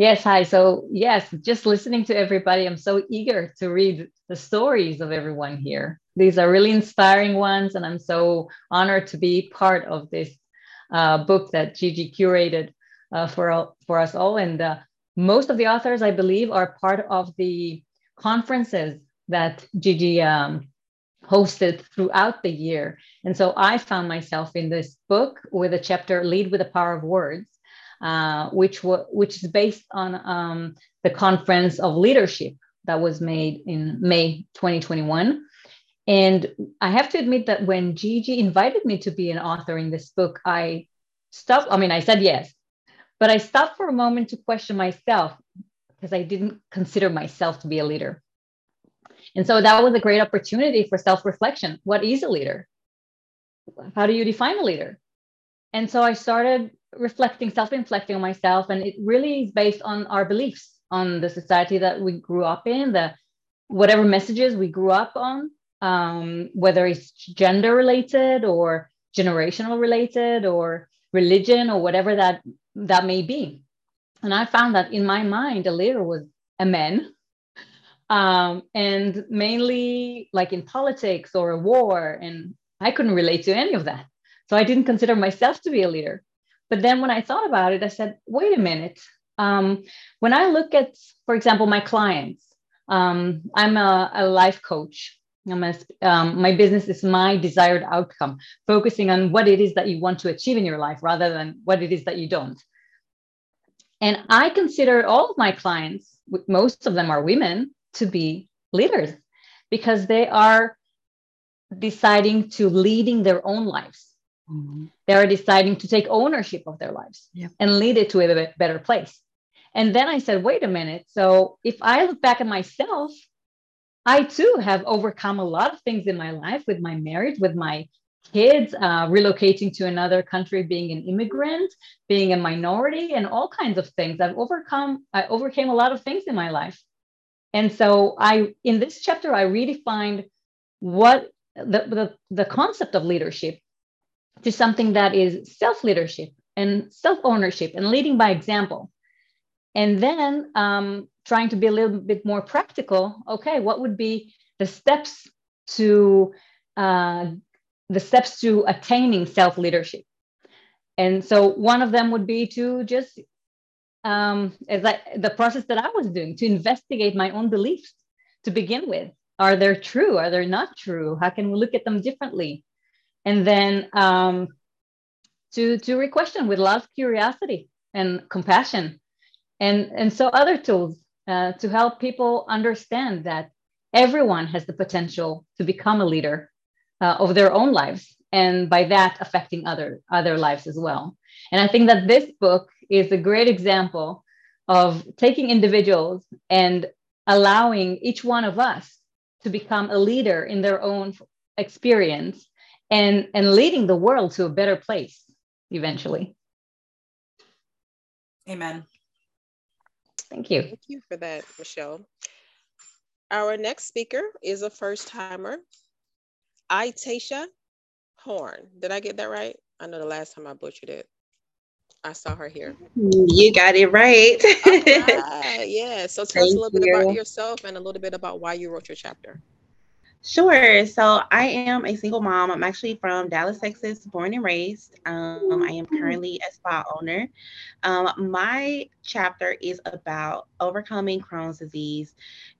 Speaker 14: Yes, hi. So, yes, just listening to everybody, I'm so eager to read the stories of everyone here. These are really inspiring ones, and I'm so honored to be part of this uh, book that Gigi curated uh, for, for us all. And uh, most of the authors, I believe, are part of the conferences that Gigi um, hosted throughout the year. And so I found myself in this book with a chapter, Lead with the Power of Words, uh, which, w- which is based on um, the conference of leadership that was made in May 2021. And I have to admit that when Gigi invited me to be an author in this book, I stopped. I mean, I said yes, but I stopped for a moment to question myself because I didn't consider myself to be a leader. And so that was a great opportunity for self reflection. What is a leader? How do you define a leader? And so I started reflecting, self reflecting on myself. And it really is based on our beliefs, on the society that we grew up in, the whatever messages we grew up on, um, whether it's gender related or generational related or religion or whatever that that may be. And I found that in my mind, a leader was a man um, and mainly like in politics or a war. And I couldn't relate to any of that. So I didn't consider myself to be a leader. But then when I thought about it, I said, wait a minute. Um, when I look at, for example, my clients, um, I'm a, a life coach um, my business is my desired outcome, focusing on what it is that you want to achieve in your life rather than what it is that you don't. And I consider all of my clients, most of them are women, to be leaders because they are deciding to leading their own lives. Mm-hmm. They are deciding to take ownership of their lives yep. and lead it to a better place. And then I said, wait a minute. So if I look back at myself, I too have overcome a lot of things in my life with my marriage, with my kids, uh, relocating to another country, being an immigrant, being a minority, and all kinds of things. I've overcome, I overcame a lot of things in my life. And so I, in this chapter, I redefined what the, the, the concept of leadership to something that is self leadership and self ownership and leading by example. And then um, trying to be a little bit more practical. Okay, what would be the steps to uh, the steps to attaining self leadership? And so one of them would be to just um, as I, the process that I was doing to investigate my own beliefs to begin with. Are they true? Are they not true? How can we look at them differently? And then um, to to re-question with a lot of curiosity and compassion, and and so other tools uh, to help people understand that everyone has the potential to become a leader uh, of their own lives, and by that affecting other other lives as well. And I think that this book is a great example of taking individuals and allowing each one of us to become a leader in their own experience and and leading the world to a better place eventually.
Speaker 1: Amen.
Speaker 2: Thank you. Thank you for that michelle. Our next speaker is a first timer itasha horn. Did i get that right? I know the last time i butchered it I saw her here.
Speaker 15: You got it right. [LAUGHS]
Speaker 2: right. Yeah. So tell Thank us a little bit about yourself and a little bit about why you wrote your chapter.
Speaker 15: Sure. So I am a single mom. I'm actually from Dallas, Texas, born and raised. Um, I am currently a spa owner. Um, my chapter is about overcoming Crohn's disease,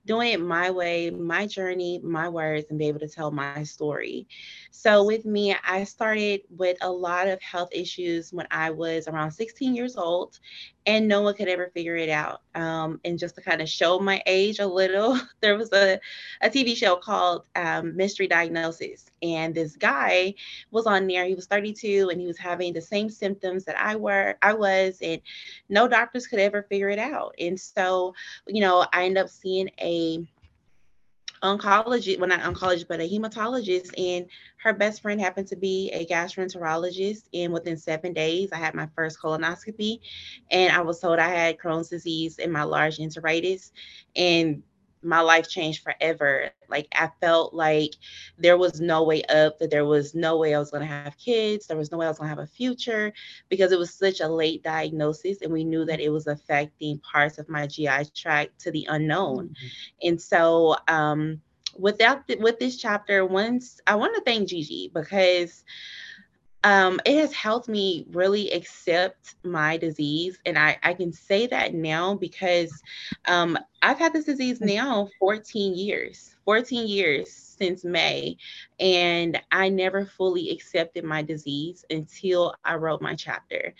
Speaker 15: doing it my way, my journey, my words, and be able to tell my story. So, with me, I started with a lot of health issues when I was around 16 years old, and no one could ever figure it out. Um, and just to kind of show my age a little, [LAUGHS] there was a, a TV show called um, Mystery Diagnosis, and this guy was on there. He was 32, and he was having the same symptoms that I were. I was, and no doctors could ever figure it out. And so, you know, I end up seeing a oncologist, well, not oncologist, but a hematologist, and her best friend happened to be a gastroenterologist. And within seven days, I had my first colonoscopy, and I was told I had Crohn's disease in my large enteritis. And my life changed forever. Like I felt like there was no way up, that there was no way I was going to have kids, there was no way I was going to have a future because it was such a late diagnosis and we knew that it was affecting parts of my GI tract to the unknown. Mm-hmm. And so um without the, with this chapter once I want to thank Gigi because um, it has helped me really accept my disease. And I, I can say that now because um, I've had this disease now 14 years, 14 years since May, and I never fully accepted my disease until I wrote my chapter.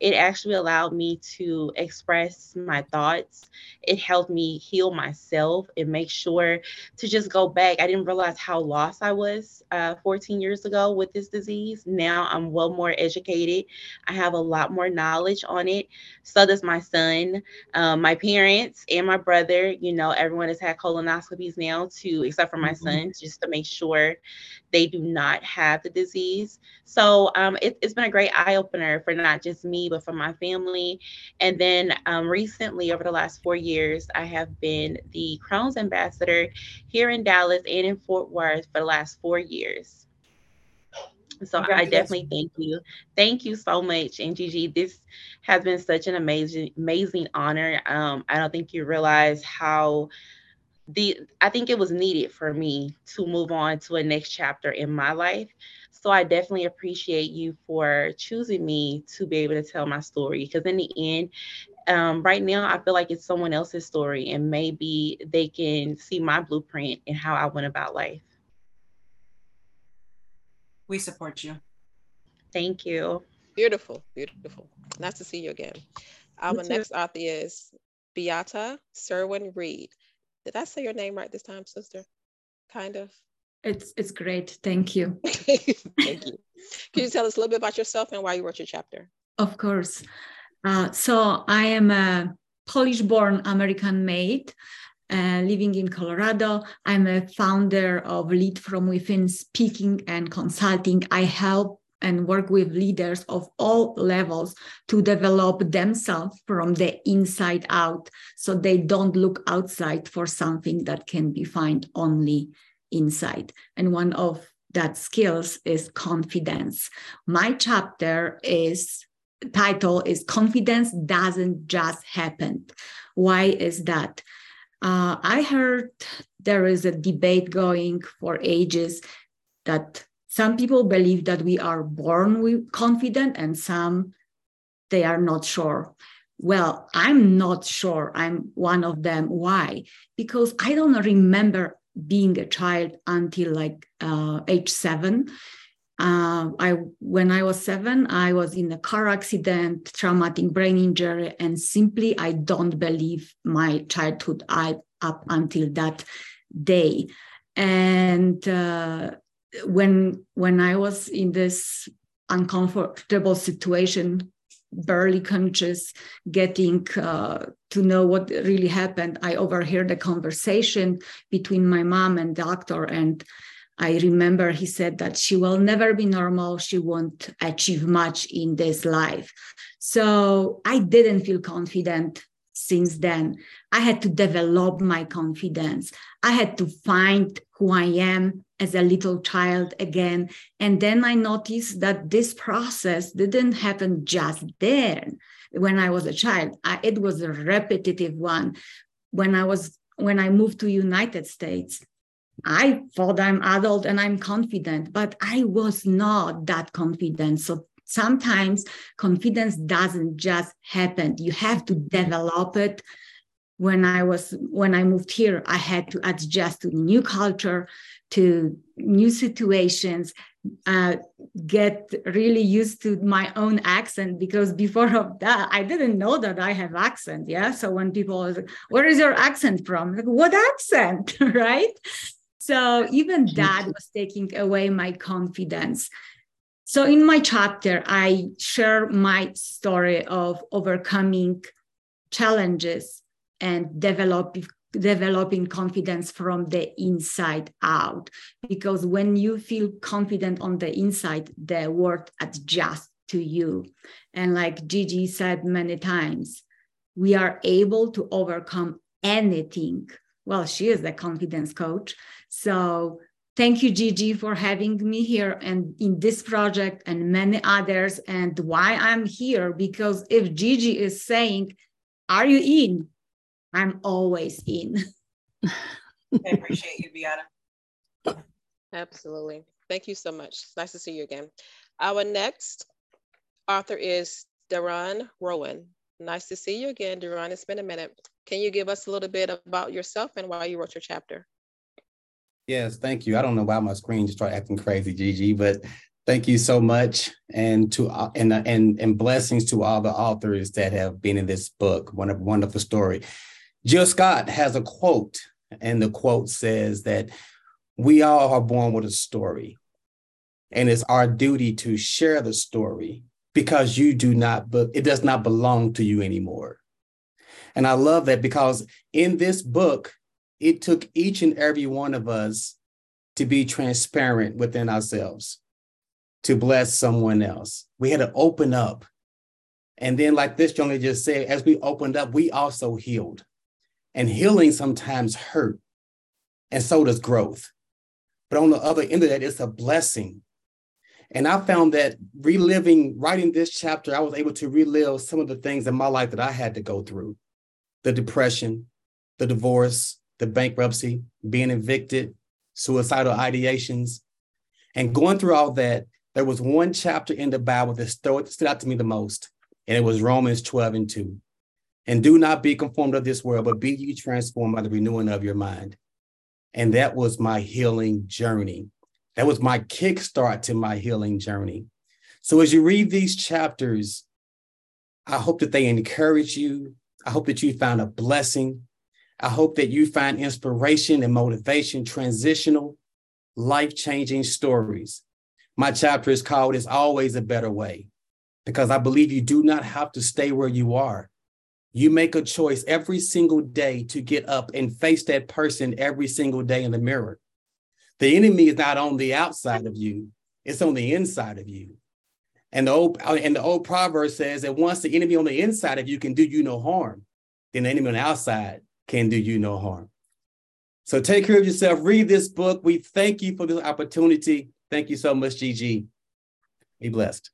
Speaker 15: It actually allowed me to express my thoughts. It helped me heal myself and make sure to just go back. I didn't realize how lost I was uh, 14 years ago with this disease. Now I'm well more educated. I have a lot more knowledge on it. So does my son, um, my parents, and my brother. You know, everyone has had colonoscopies now, too, except for my mm-hmm. son just to make sure they do not have the disease. So um, it, has been a great eye opener for not just me, but for my family. And then um, recently, over the last four years, I have been the Crohn's ambassador here in Dallas and in Fort Worth for the last four years. So I definitely thank you. Thank you so much. And Gigi, this has been such an amazing, amazing honor. Um, I don't think you realize how the I think it was needed for me to move on to a next chapter in my life. So I definitely appreciate you for choosing me to be able to tell my story because in the end um, right now I feel like it's someone else's story and maybe they can see my blueprint and how I went about life.
Speaker 1: We support you.
Speaker 15: Thank you.
Speaker 2: Beautiful, beautiful. Nice to see you again. Our next author is Beata Serwin Reed. Did I say your name right this time, sister? Kind of.
Speaker 16: It's it's great. Thank you. [LAUGHS]
Speaker 2: Thank you. Can you tell us a little bit about yourself and why you wrote your chapter?
Speaker 16: Of course. Uh, so I am a Polish-born American maid. Uh, living in Colorado. I'm a founder of Lead from Within Speaking and Consulting. I help and work with leaders of all levels to develop themselves from the inside out so they don't look outside for something that can be found only inside. And one of that skills is confidence. My chapter is title is confidence doesn't just happen. Why is that? Uh, I heard there is a debate going for ages that some people believe that we are born with confident and some they are not sure. Well, I'm not sure. I'm one of them. Why? Because I don't remember being a child until like uh, age seven. Uh, I when I was seven, I was in a car accident, traumatic brain injury, and simply I don't believe my childhood I, up until that day. And uh, when when I was in this uncomfortable situation, barely conscious, getting uh, to know what really happened, I overheard a conversation between my mom and doctor and I remember he said that she will never be normal. She won't achieve much in this life. So I didn't feel confident since then. I had to develop my confidence. I had to find who I am as a little child again. And then I noticed that this process didn't happen just then when I was a child. I, it was a repetitive one. When I was when I moved to United States, I thought I'm adult and I'm confident, but I was not that confident. So sometimes confidence doesn't just happen. You have to develop it. When I was when I moved here, I had to adjust to new culture, to new situations, uh, get really used to my own accent because before of that i didn't know that i have accent yeah? So when people like, where is your accent from? Like what accent? [LAUGHS] Right? So even that was taking away my confidence. So in my chapter, I share my story of overcoming challenges and develop, developing confidence from the inside out. Because when you feel confident on the inside, the world adjusts to you. And like Gigi said many times, we are able to overcome anything well, she is the confidence coach. So thank you, Gigi, for having me here and in this project and many others. And why I'm here, because if Gigi is saying, Are you in? I'm always in.
Speaker 1: I appreciate you, Beata.
Speaker 2: Absolutely. Thank you so much. It's nice to see you again. Our next author is Daron Rowan. Nice to see you again, Daron. It's been a minute. Can you give us a little bit about yourself and why you wrote your chapter?
Speaker 17: Yes, thank you. I don't know why my screen just started acting crazy, Gigi, but thank you so much, and to uh, and uh, and and blessings to all the authors that have been in this book. What a wonderful story. Jill Scott has a quote, and the quote says that we all are born with a story, and it's our duty to share the story because you do not, but it does not belong to you anymore. And I love that because in this book, it took each and every one of us to be transparent within ourselves, to bless someone else. We had to open up. And then, like this young lady just said, as we opened up, we also healed. And healing sometimes hurt, and so does growth. But on the other end of that, it's a blessing. And I found that reliving, writing this chapter, I was able to relive some of the things in my life that I had to go through the depression, the divorce, the bankruptcy, being evicted, suicidal ideations. And going through all that, there was one chapter in the Bible that stood out to me the most, and it was Romans 12 and 2. And do not be conformed of this world, but be ye transformed by the renewing of your mind. And that was my healing journey That was my kickstart to my healing journey. So as you read these chapters, I hope that they encourage you. I hope that you find a blessing. I hope that you find inspiration and motivation, transitional, life changing stories. My chapter is called Is Always a Better Way because I believe you do not have to stay where you are. You make a choice every single day to get up and face that person every single day in the mirror. The enemy is not on the outside of you, it's on the inside of you. And the old uh, and the old proverb says that once the enemy on the inside of you can do you no harm, then the enemy on the outside can do you no harm. So take care of yourself. Read this book. We thank you for this opportunity. Thank you so much, Gigi. Be blessed.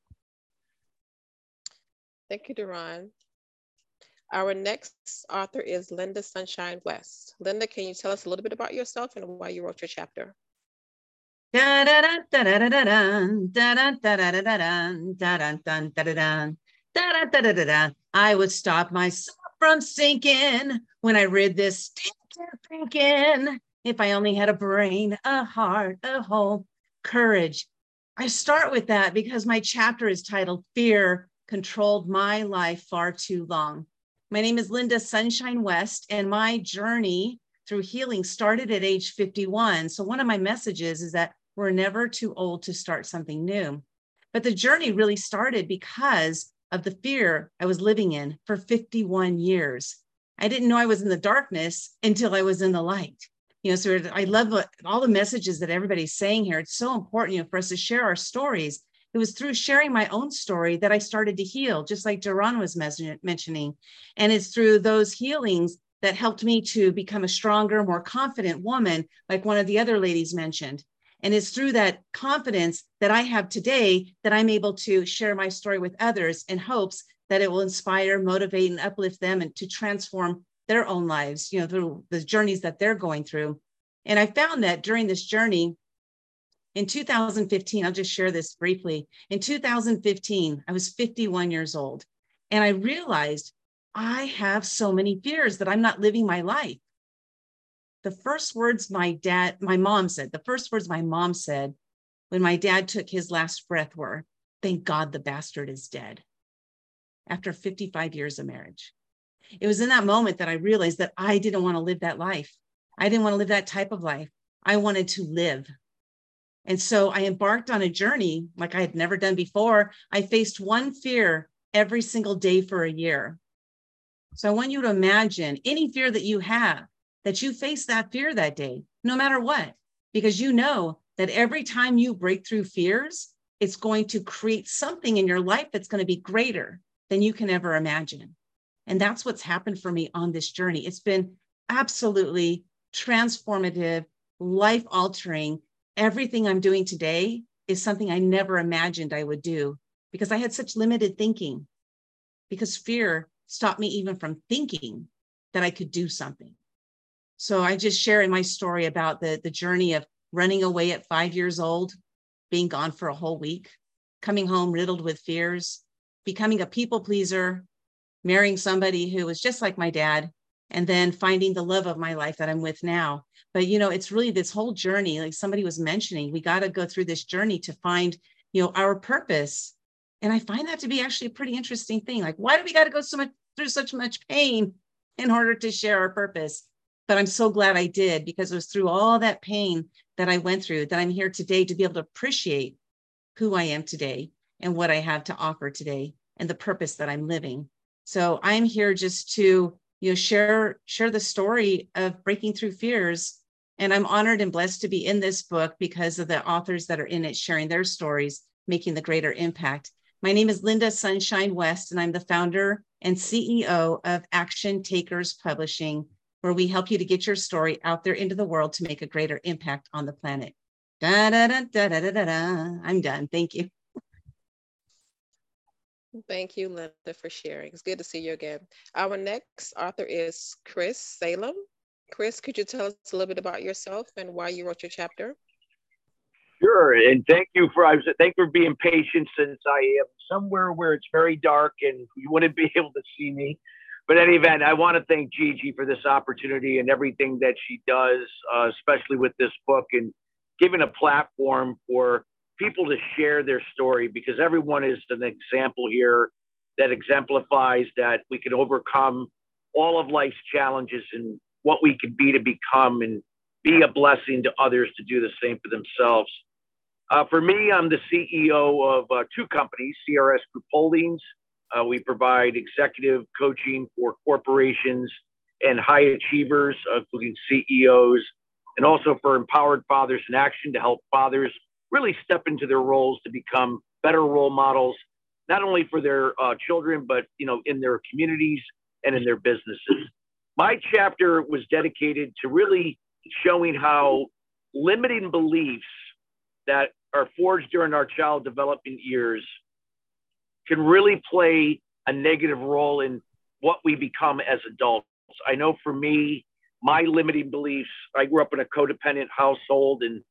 Speaker 2: Thank you, Duran. Our next author is Linda Sunshine West. Linda, can you tell us a little bit about yourself and why you wrote your chapter?
Speaker 18: I would stop myself from sinking when I read this thinking if I only had a brain, a heart, a home, courage. I start with that because my chapter is titled Fear Controlled My Life Far Too Long. My name is Linda Sunshine West, and my journey through healing started at age 51. So, one of my messages is that we're never too old to start something new. But the journey really started because of the fear I was living in for 51 years. I didn't know I was in the darkness until I was in the light. You know, so I love all the messages that everybody's saying here. It's so important, you know, for us to share our stories it was through sharing my own story that I started to heal, just like Duran was mentioning. And it's through those healings that helped me to become a stronger, more confident woman, like one of the other ladies mentioned. And it's through that confidence that I have today that I'm able to share my story with others in hopes that it will inspire, motivate, and uplift them and to transform their own lives, you know, through the journeys that they're going through. And I found that during this journey, in 2015, I'll just share this briefly. In 2015, I was 51 years old, and I realized I have so many fears that I'm not living my life. The first words my dad, my mom said, the first words my mom said when my dad took his last breath were, Thank God the bastard is dead. After 55 years of marriage. It was in that moment that I realized that I didn't want to live that life. I didn't want to live that type of life. I wanted to live. And so I embarked on a journey like I had never done before. I faced one fear every single day for a year. So I want you to imagine any fear that you have, that you face that fear that day, no matter what, because you know that every time you break through fears, it's going to create something in your life that's going to be greater than you can ever imagine. And that's what's happened for me on this journey. It's been absolutely transformative, life altering everything I'm doing today is something I never imagined I would do because I had such limited thinking, because fear stopped me even from thinking that I could do something. So I just share in my story about the, the journey of running away at five years old, being gone for a whole week, coming home riddled with fears, becoming a people pleaser, marrying somebody who was just like my dad, and then finding the love of my life that I'm with now. But you know, it's really this whole journey, like somebody was mentioning, we got to go through this journey to find, you know, our purpose. And I find that to be actually a pretty interesting thing. Like, why do we got to go so much through such much pain in order to share our purpose? But I'm so glad I did because it was through all that pain that I went through that I'm here today to be able to appreciate who I am today and what I have to offer today and the purpose that I'm living. So I'm here just to you know share share the story of breaking through fears. And i'm honored and blessed to be in this book because of the authors that are in it sharing their stories making the greater impact. My name is linda sunshine west and i'm the founder and ceo of action takers publishing where we help you to get your story out there into the world to make a greater impact on the planet. Da, da, da, da, da, da, da. i'm done. Thank you
Speaker 2: Thank you, Linda, for sharing. It's good to see you again. Our next author is Chris Salem. Chris, could you tell us a little bit about yourself and why you wrote your chapter?
Speaker 19: Sure, and thank you for I was thank you for being patient since I am somewhere where it's very dark and you wouldn't be [LAUGHS] able to see me. But in any event, I want to thank Gigi for this opportunity and everything that she does, uh, especially with this book and giving a platform for people to share their story because everyone is an example here that exemplifies that we can overcome all of life's challenges and what we can be to become and be a blessing to others to do the same for themselves. Uh, for me, I'm the CEO of uh, two companies, CRS Group Holdings. Uh, we provide executive coaching for corporations and high achievers, including CEOs, and also for Empowered Fathers in Action to help fathers really step into their roles to become better role models, not only for their uh, children, but you know, in their communities and in their businesses. My chapter was dedicated to really showing how limiting beliefs that are forged during our child development years can really play a negative role in what we become as adults. I know for me, my limiting beliefs, I grew up in a codependent household, and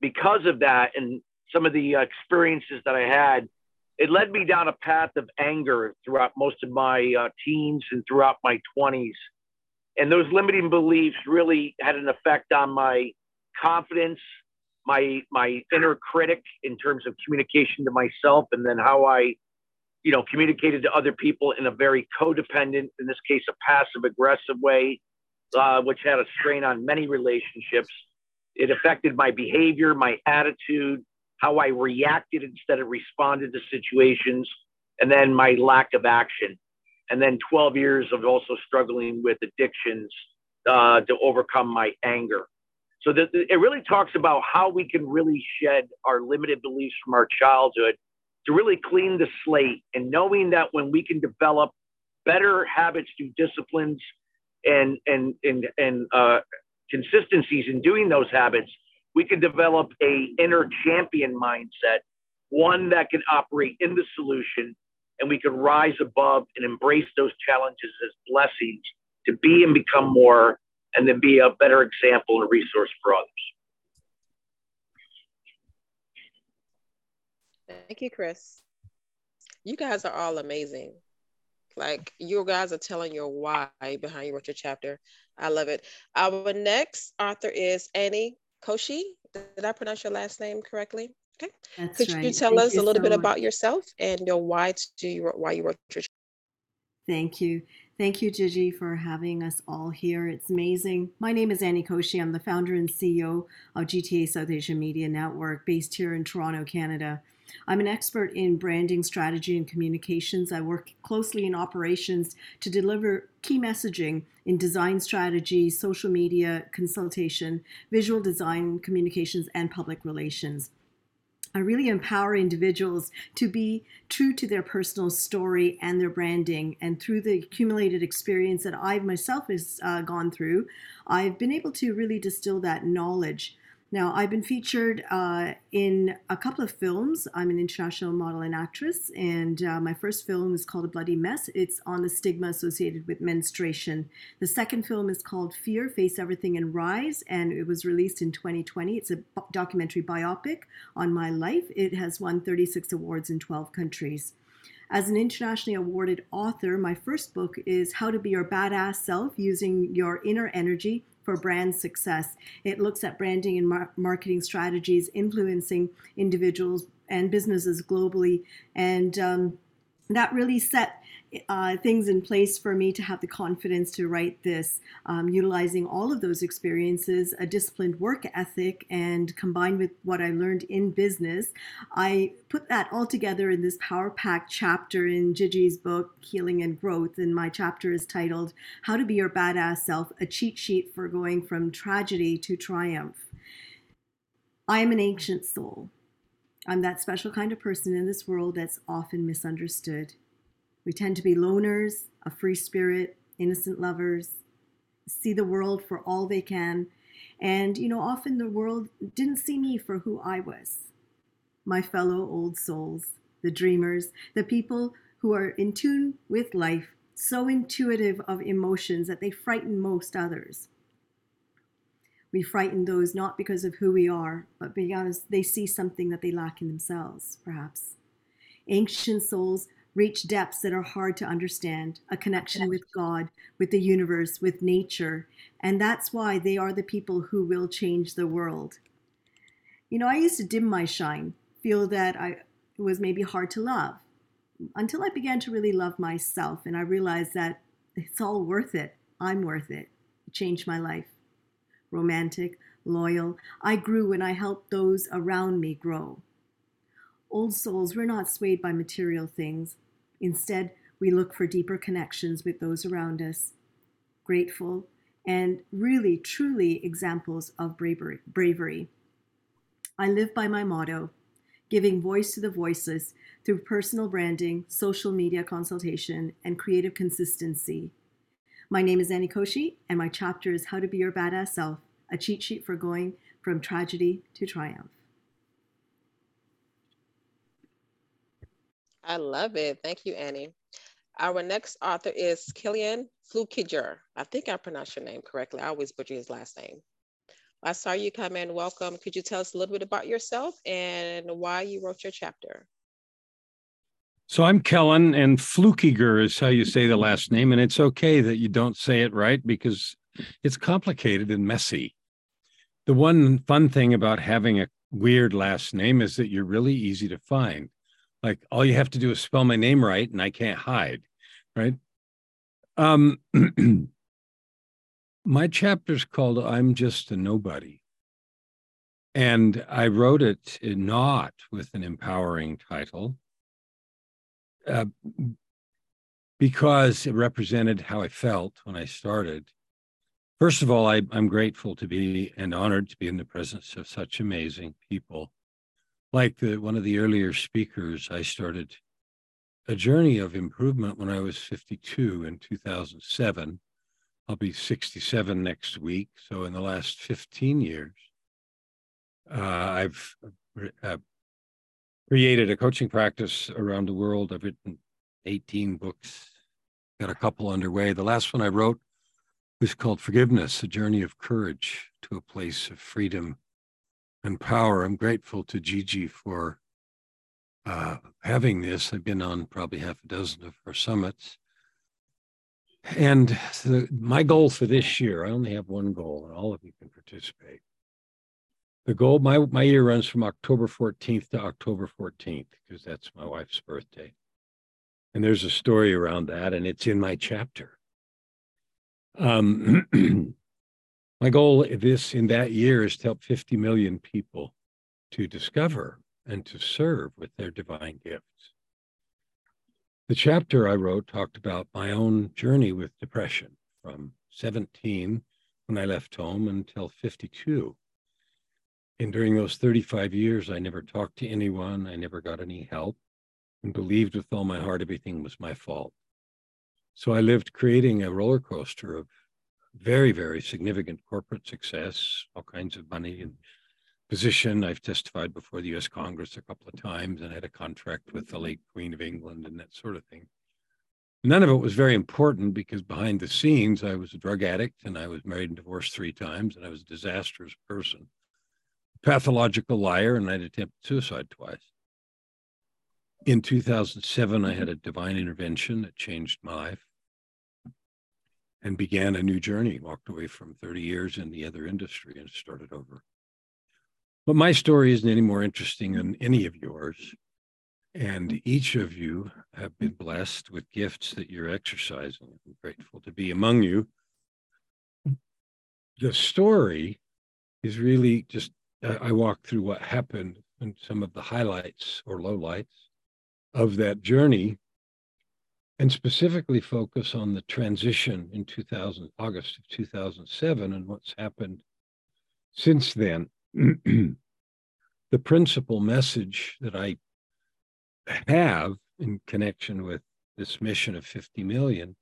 Speaker 19: because of that and some of the experiences that I had, it led me down a path of anger throughout most of my uh, teens and throughout my 20s. And those limiting beliefs really had an effect on my confidence, my my inner critic in terms of communication to myself, and then how I, you know, communicated to other people in a very codependent, in this case, a passive aggressive way, uh, which had a strain on many relationships. It affected my behavior, my attitude, how I reacted instead of responded to situations, and then my lack of action. And then 12 years of also struggling with addictions uh, to overcome my anger. So it really talks about how we can really shed our limited beliefs from our childhood to really clean the slate and knowing that when we can develop better habits through disciplines and and and and uh, consistencies in doing those habits, we can develop a inner champion mindset, one that can operate in the solution, and we can rise above and embrace those challenges as blessings to be and become more, and then be a better example and resource for others.
Speaker 2: Thank you, Chris. You guys are all amazing. Like you guys are telling your why behind you wrote your chapter. I love it. Our next author is Annie Koshi. Did I pronounce your last name correctly? Okay. That's Could right. you tell Thank us you a little so bit much. about yourself and your why to you why you wrote your
Speaker 20: Thank you. Thank you, Gigi, for having us all here. It's amazing. My name is Annie Koshi. I'm the founder and CEO of GTA South Asia Media Network based here in Toronto, Canada. I'm an expert in branding strategy and communications. I work closely in operations to deliver key messaging in design strategy, social media consultation, visual design, communications, and public relations. I really empower individuals to be true to their personal story and their branding. And through the accumulated experience that I myself has uh, gone through, I've been able to really distill that knowledge now, I've been featured uh, in a couple of films. I'm an international model and actress, and uh, my first film is called A Bloody Mess. It's on the stigma associated with menstruation. The second film is called Fear, Face Everything and Rise, and it was released in 2020. It's a documentary biopic on my life. It has won 36 awards in 12 countries. As an internationally awarded author, my first book is How to Be Your Badass Self Using Your Inner Energy for brand success. It looks at branding and mar- marketing strategies influencing individuals and businesses globally. And um, that really set uh, things in place for me to have the confidence to write this, um, utilizing all of those experiences, a disciplined work ethic, and combined with what I learned in business, I put that all together in this power packed chapter in Gigi's book, Healing and Growth. And my chapter is titled How to Be Your Badass Self A Cheat Sheet for Going from Tragedy to Triumph. I am an ancient soul. I'm that special kind of person in this world that's often misunderstood. We tend to be loners, a free spirit, innocent lovers, see the world for all they can. And, you know, often the world didn't see me for who I was. My fellow old souls, the dreamers, the people who are in tune with life, so intuitive of emotions that they frighten most others. We frighten those not because of who we are, but because they see something that they lack in themselves, perhaps. Ancient souls reach depths that are hard to understand, a connection with God, with the universe, with nature. And that's why they are the people who will change the world. You know, I used to dim my shine, feel that I it was maybe hard to love until I began to really love myself and I realized that it's all worth it. I'm worth it. It changed my life. Romantic, loyal. I grew when I helped those around me grow. Old souls, we're not swayed by material things. Instead, we look for deeper connections with those around us. Grateful and really, truly examples of bravery. I live by my motto giving voice to the voiceless through personal branding, social media consultation, and creative consistency. My name is Annie Koshi, and my chapter is How to Be Your Badass Self, a cheat sheet for going from tragedy to triumph.
Speaker 2: I love it. Thank you, Annie. Our next author is Kilian Fluckiger. I think I pronounced your name correctly. I always butcher his last name. I saw you come in. Welcome. Could you tell us a little bit about yourself and why you wrote your chapter?
Speaker 21: So I'm Kellan, and Fluckiger is how you say the last name, and it's okay that you don't say it right because it's complicated and messy. The one fun thing about having a weird last name is that you're really easy to find. Like all you have to do is spell my name right, and I can't hide, right? Um, [CLEARS THROAT] my chapter's called I'm Just a Nobody. And I wrote it not with an empowering title uh, because it represented how I felt when I started. First of all, I, I'm grateful to be and honored to be in the presence of such amazing people. Like the, one of the earlier speakers, I started a journey of improvement when I was 52 in 2007 I'll be 67 next week. So in the last 15 years, uh, I've uh, created a coaching practice around the world. I've written 18 books, got a couple underway. The last one I wrote was called Forgiveness, a journey of courage to a place of freedom and power. I'm grateful to Gigi for uh, having this. I've been on probably half a dozen of her summits. And the, my goal for this year, I only have one goal, and all of you can participate. The goal, my, my year runs from October 14th to October 14th, because that's my wife's birthday. And there's a story around that, and it's in my chapter. Um, [CLEARS THROAT] my goal this in that year is to help 50 million people to discover and to serve with their divine gifts. The chapter I wrote talked about my own journey with depression from 17 when I left home until 52. And during those 35 years, I never talked to anyone. I never got any help and believed with all my heart everything was my fault. So I lived creating a roller coaster of very, very significant corporate success, all kinds of money and position. I've testified before the US Congress a couple of times and I had a contract with the late Queen of England and that sort of thing. None of it was very important because behind the scenes, I was a drug addict and I was married and divorced three times and I was a disastrous person, pathological liar, and I'd attempted suicide twice. In 2007, I had a divine intervention that changed my life and began a new journey, walked away from 30 years in the other industry and started over. But my story isn't any more interesting than any of yours. And each of you have been blessed with gifts that you're exercising. I'm grateful to be among you. The story is really just, I walk through what happened and some of the highlights or lowlights of that journey and specifically focus on the transition in 2000 august of 2007 and what's happened since then [CLEARS THROAT] the principal message that I have in connection with this mission of 50 million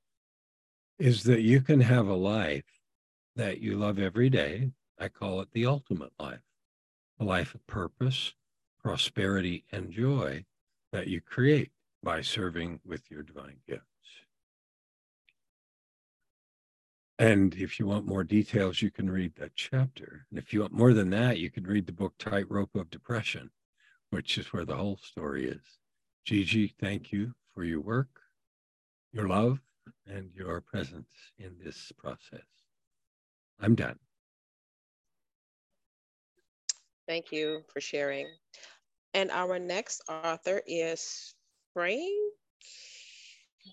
Speaker 21: is that you can have a life that you love every day. I call it the ultimate life, a life of purpose, prosperity, and joy that you create by serving with your divine gifts. And if you want more details, you can read that chapter. And if you want more than that, you can read the book Tightrope of Depression, which is where the whole story is. Gigi, thank you for your work, your love, and your presence in this process. I'm done.
Speaker 2: Thank you for sharing. And our next author is Frank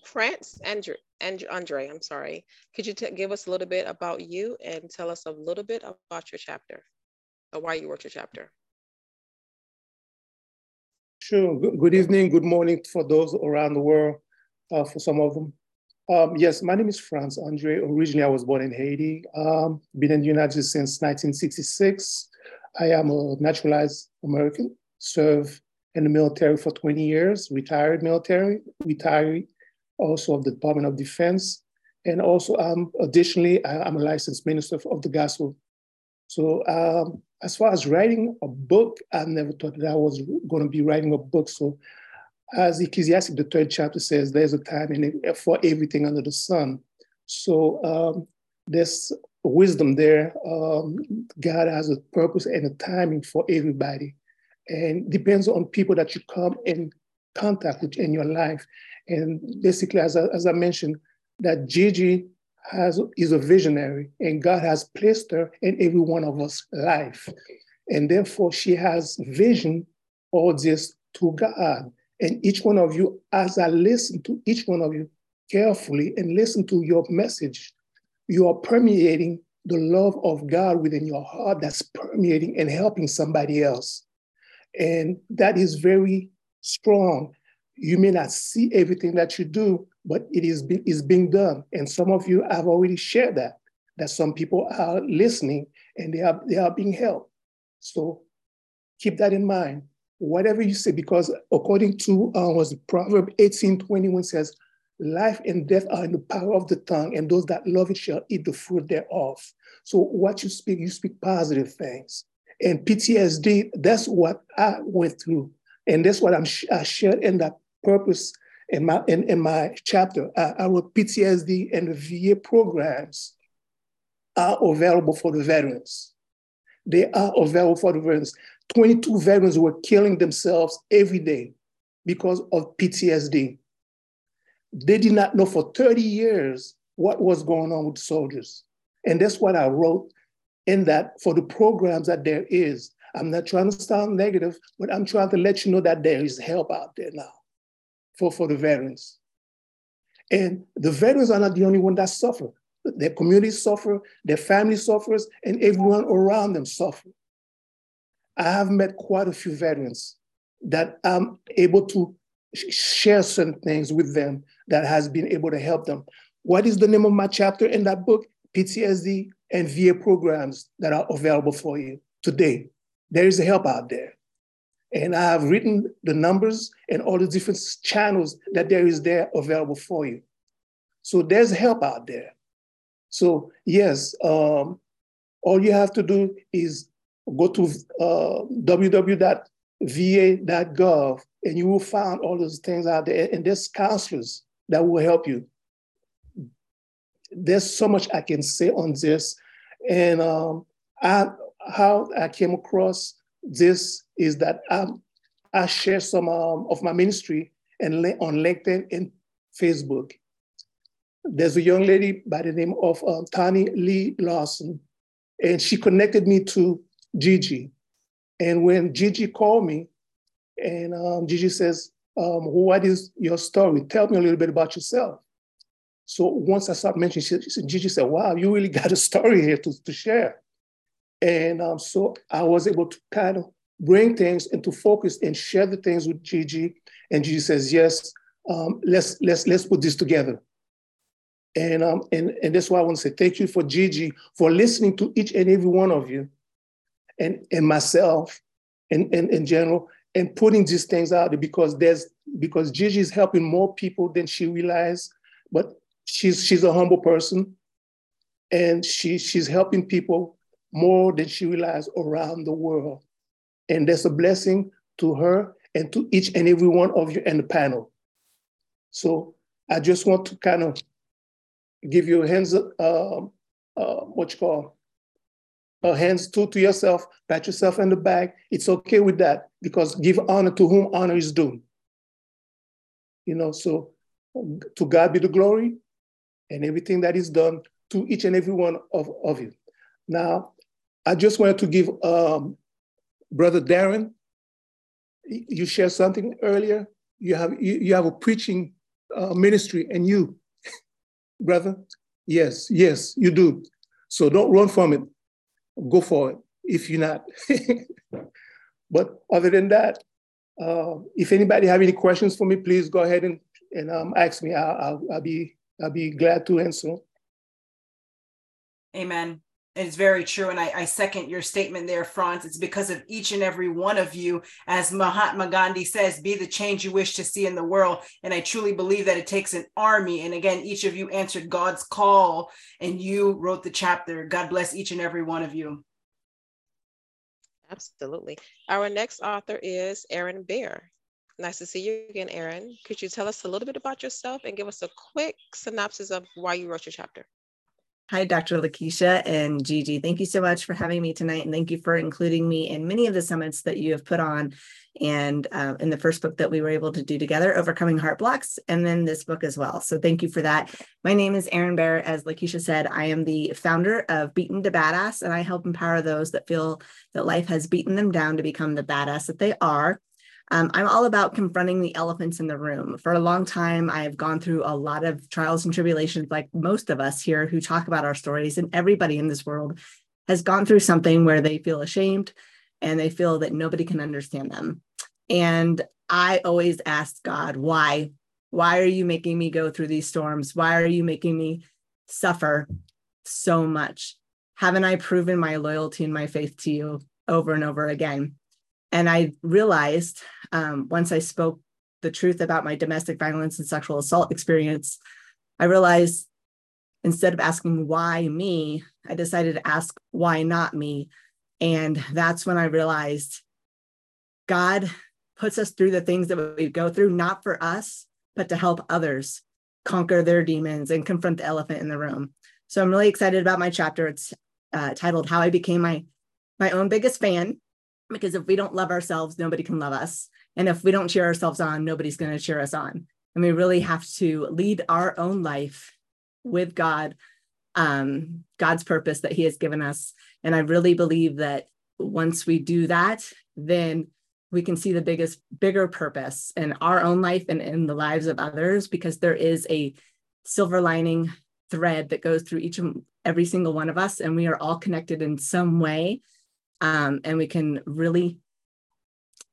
Speaker 2: France Andre, Andre, Andre, I'm sorry. Could you give us a little bit about you and tell us a little bit about your chapter or why you wrote your chapter?
Speaker 22: Sure. Good evening, good morning for those around the world, uh, for some of them. Um, yes, my name is Franz Andre. Originally, I was born in Haiti. Um, been in the United States since 1966. I am a naturalized American, served in the military for 20 years, retired military, retired also of the Department of Defense. And also, um, additionally, I, am a licensed minister of the gospel. So um, as far as writing a book, I never thought that I was going to be writing a book. So as Ecclesiastes, the third chapter says, there's a time in for everything under the sun. So um, there's wisdom there. Um, God has a purpose and a timing for everybody. And depends on people that you come in contact with in your life. And basically, as I, as I mentioned, that Gigi has is a visionary, and God has placed her in every one of us life, and therefore she has vision all this to God. And each one of you, as I listen to each one of you carefully and listen to your message, you are permeating the love of God within your heart that's permeating and helping somebody else. And that is very strong. You may not see everything that you do, but it is, be, is being done. And some of you have already shared that, that some people are listening and they are, they are being helped. So keep that in mind. Whatever you say, because according to uh, was Proverb 18, 21 says, life and death are in the power of the tongue, and those that love it shall eat the fruit thereof. So what you speak, you speak positive things. And PTSD, that's what I went through. And that's what I'm I shared in that purpose in my in, in my chapter. Uh, I wrote PTSD and the VA programs are available for the veterans. They are available for the veterans. 22 veterans were killing themselves every day because of PTSD. They did not know for 30 years what was going on with soldiers. And that's what I wrote in that for the programs that there is. I'm not trying to sound negative, but I'm trying to let you know that there is help out there now for, for the veterans. And the veterans are not the only one that suffer. Their communities suffer, their family suffers, and everyone around them suffer. I have met quite a few veterans that I'm able to share certain things with them that has been able to help them. What is the name of my chapter in that book? PTSD and VA programs that are available for you today. There is help out there. And I have written the numbers and all the different channels that there is there available for you. So there's help out there. So yes, um, all you have to do is go to uh, www.va.gov and you will find all those things out there. And there's counselors that will help you. There's so much I can say on this. And um, I, how I came across this is that um, I share some um, of my ministry and on LinkedIn and Facebook. There's a young lady by the name of um, Tani Lee Lawson, and she connected me to Gigi. And when Gigi called me, and um, Gigi says, um, "What is your story? Tell me a little bit about yourself." So once I started mentioning, she, she, Gigi said, "Wow, you really got a story here to, to share." And um, so I was able to kind of bring things into focus and share the things with Gigi. And Gigi says, yes, um, let's, let's, let's put this together. And, um, and, and that's why I want to say thank you for Gigi for listening to each and every one of you and, and myself and in, in general and putting these things out because there's because Gigi is helping more people than she realized, but she's she's a humble person and she she's helping people more than she realized around the world. And that's a blessing to her and to each and every one of you in the panel. So I just want to kind of give you a hands, uh, uh, what you call, uh, hands to, to yourself, pat yourself in the back. It's okay with that because give honor to whom honor is due. You know, so to God be the glory and everything that is done to each and every one of, of you. Now, I just wanted to give um, Brother Darren, you shared something earlier. You have you, you have a preaching uh, ministry, and you, [LAUGHS] brother, yes, yes, you do. So don't run from it. Go for it if you're not. [LAUGHS] but other than that, uh, if anybody have any questions for me, please go ahead and, and um, ask me. I'll, I'll, I'll, be I'll be glad to answer.
Speaker 1: Amen. It's very true. And I, I, second your statement there, Franz. It's because of each and every one of you. As Mahatma Gandhi says, be the change you wish to see in the world. And I truly believe that it takes an army. And again, each of you answered God's call and you wrote the chapter. God bless each and every one of you.
Speaker 2: Absolutely. Our next author is Erin Bear. Nice to see you again, Erin. Could you tell us a little bit about yourself and give us a quick synopsis of why you wrote your chapter?
Speaker 23: Hi, Dr. Lakeisha and Gigi. Thank you so much for having me tonight, and thank you for including me in many of the summits that you have put on, and uh, in the first book that we were able to do together, Overcoming Heart Blocks, and then this book as well. So thank you for that. My name is Erin Bear. As Lakeisha said, I am the founder of Beaten to Badass, and I help empower those that feel that life has beaten them down to become the badass that they are. Um, I'm all about confronting the elephants in the room. For a long time, I have gone through a lot of trials and tribulations, like most of us here who talk about our stories, and everybody in this world has gone through something where they feel ashamed and they feel that nobody can understand them. And I always ask God, why? Why are you making me go through these storms? Why are you making me suffer so much? Haven't I proven my loyalty and my faith to you over and over again? And I realized um, once I spoke the truth about my domestic violence and sexual assault experience, I realized instead of asking why me, I decided to ask why not me. And that's when I realized God puts us through the things that we go through, not for us, but to help others conquer their demons and confront the elephant in the room. So I'm really excited about my chapter. It's uh, titled "How I Became My My Own Biggest Fan," because if we don't love ourselves, nobody can love us. And if we don't cheer ourselves on, nobody's going to cheer us on. And we really have to lead our own life with God, um, God's purpose that He has given us. And I really believe that once we do that, then we can see the biggest, bigger purpose in our own life and in the lives of others, because there is a silver lining thread that goes through each and every single one of us, and we are all connected in some way um, and we can really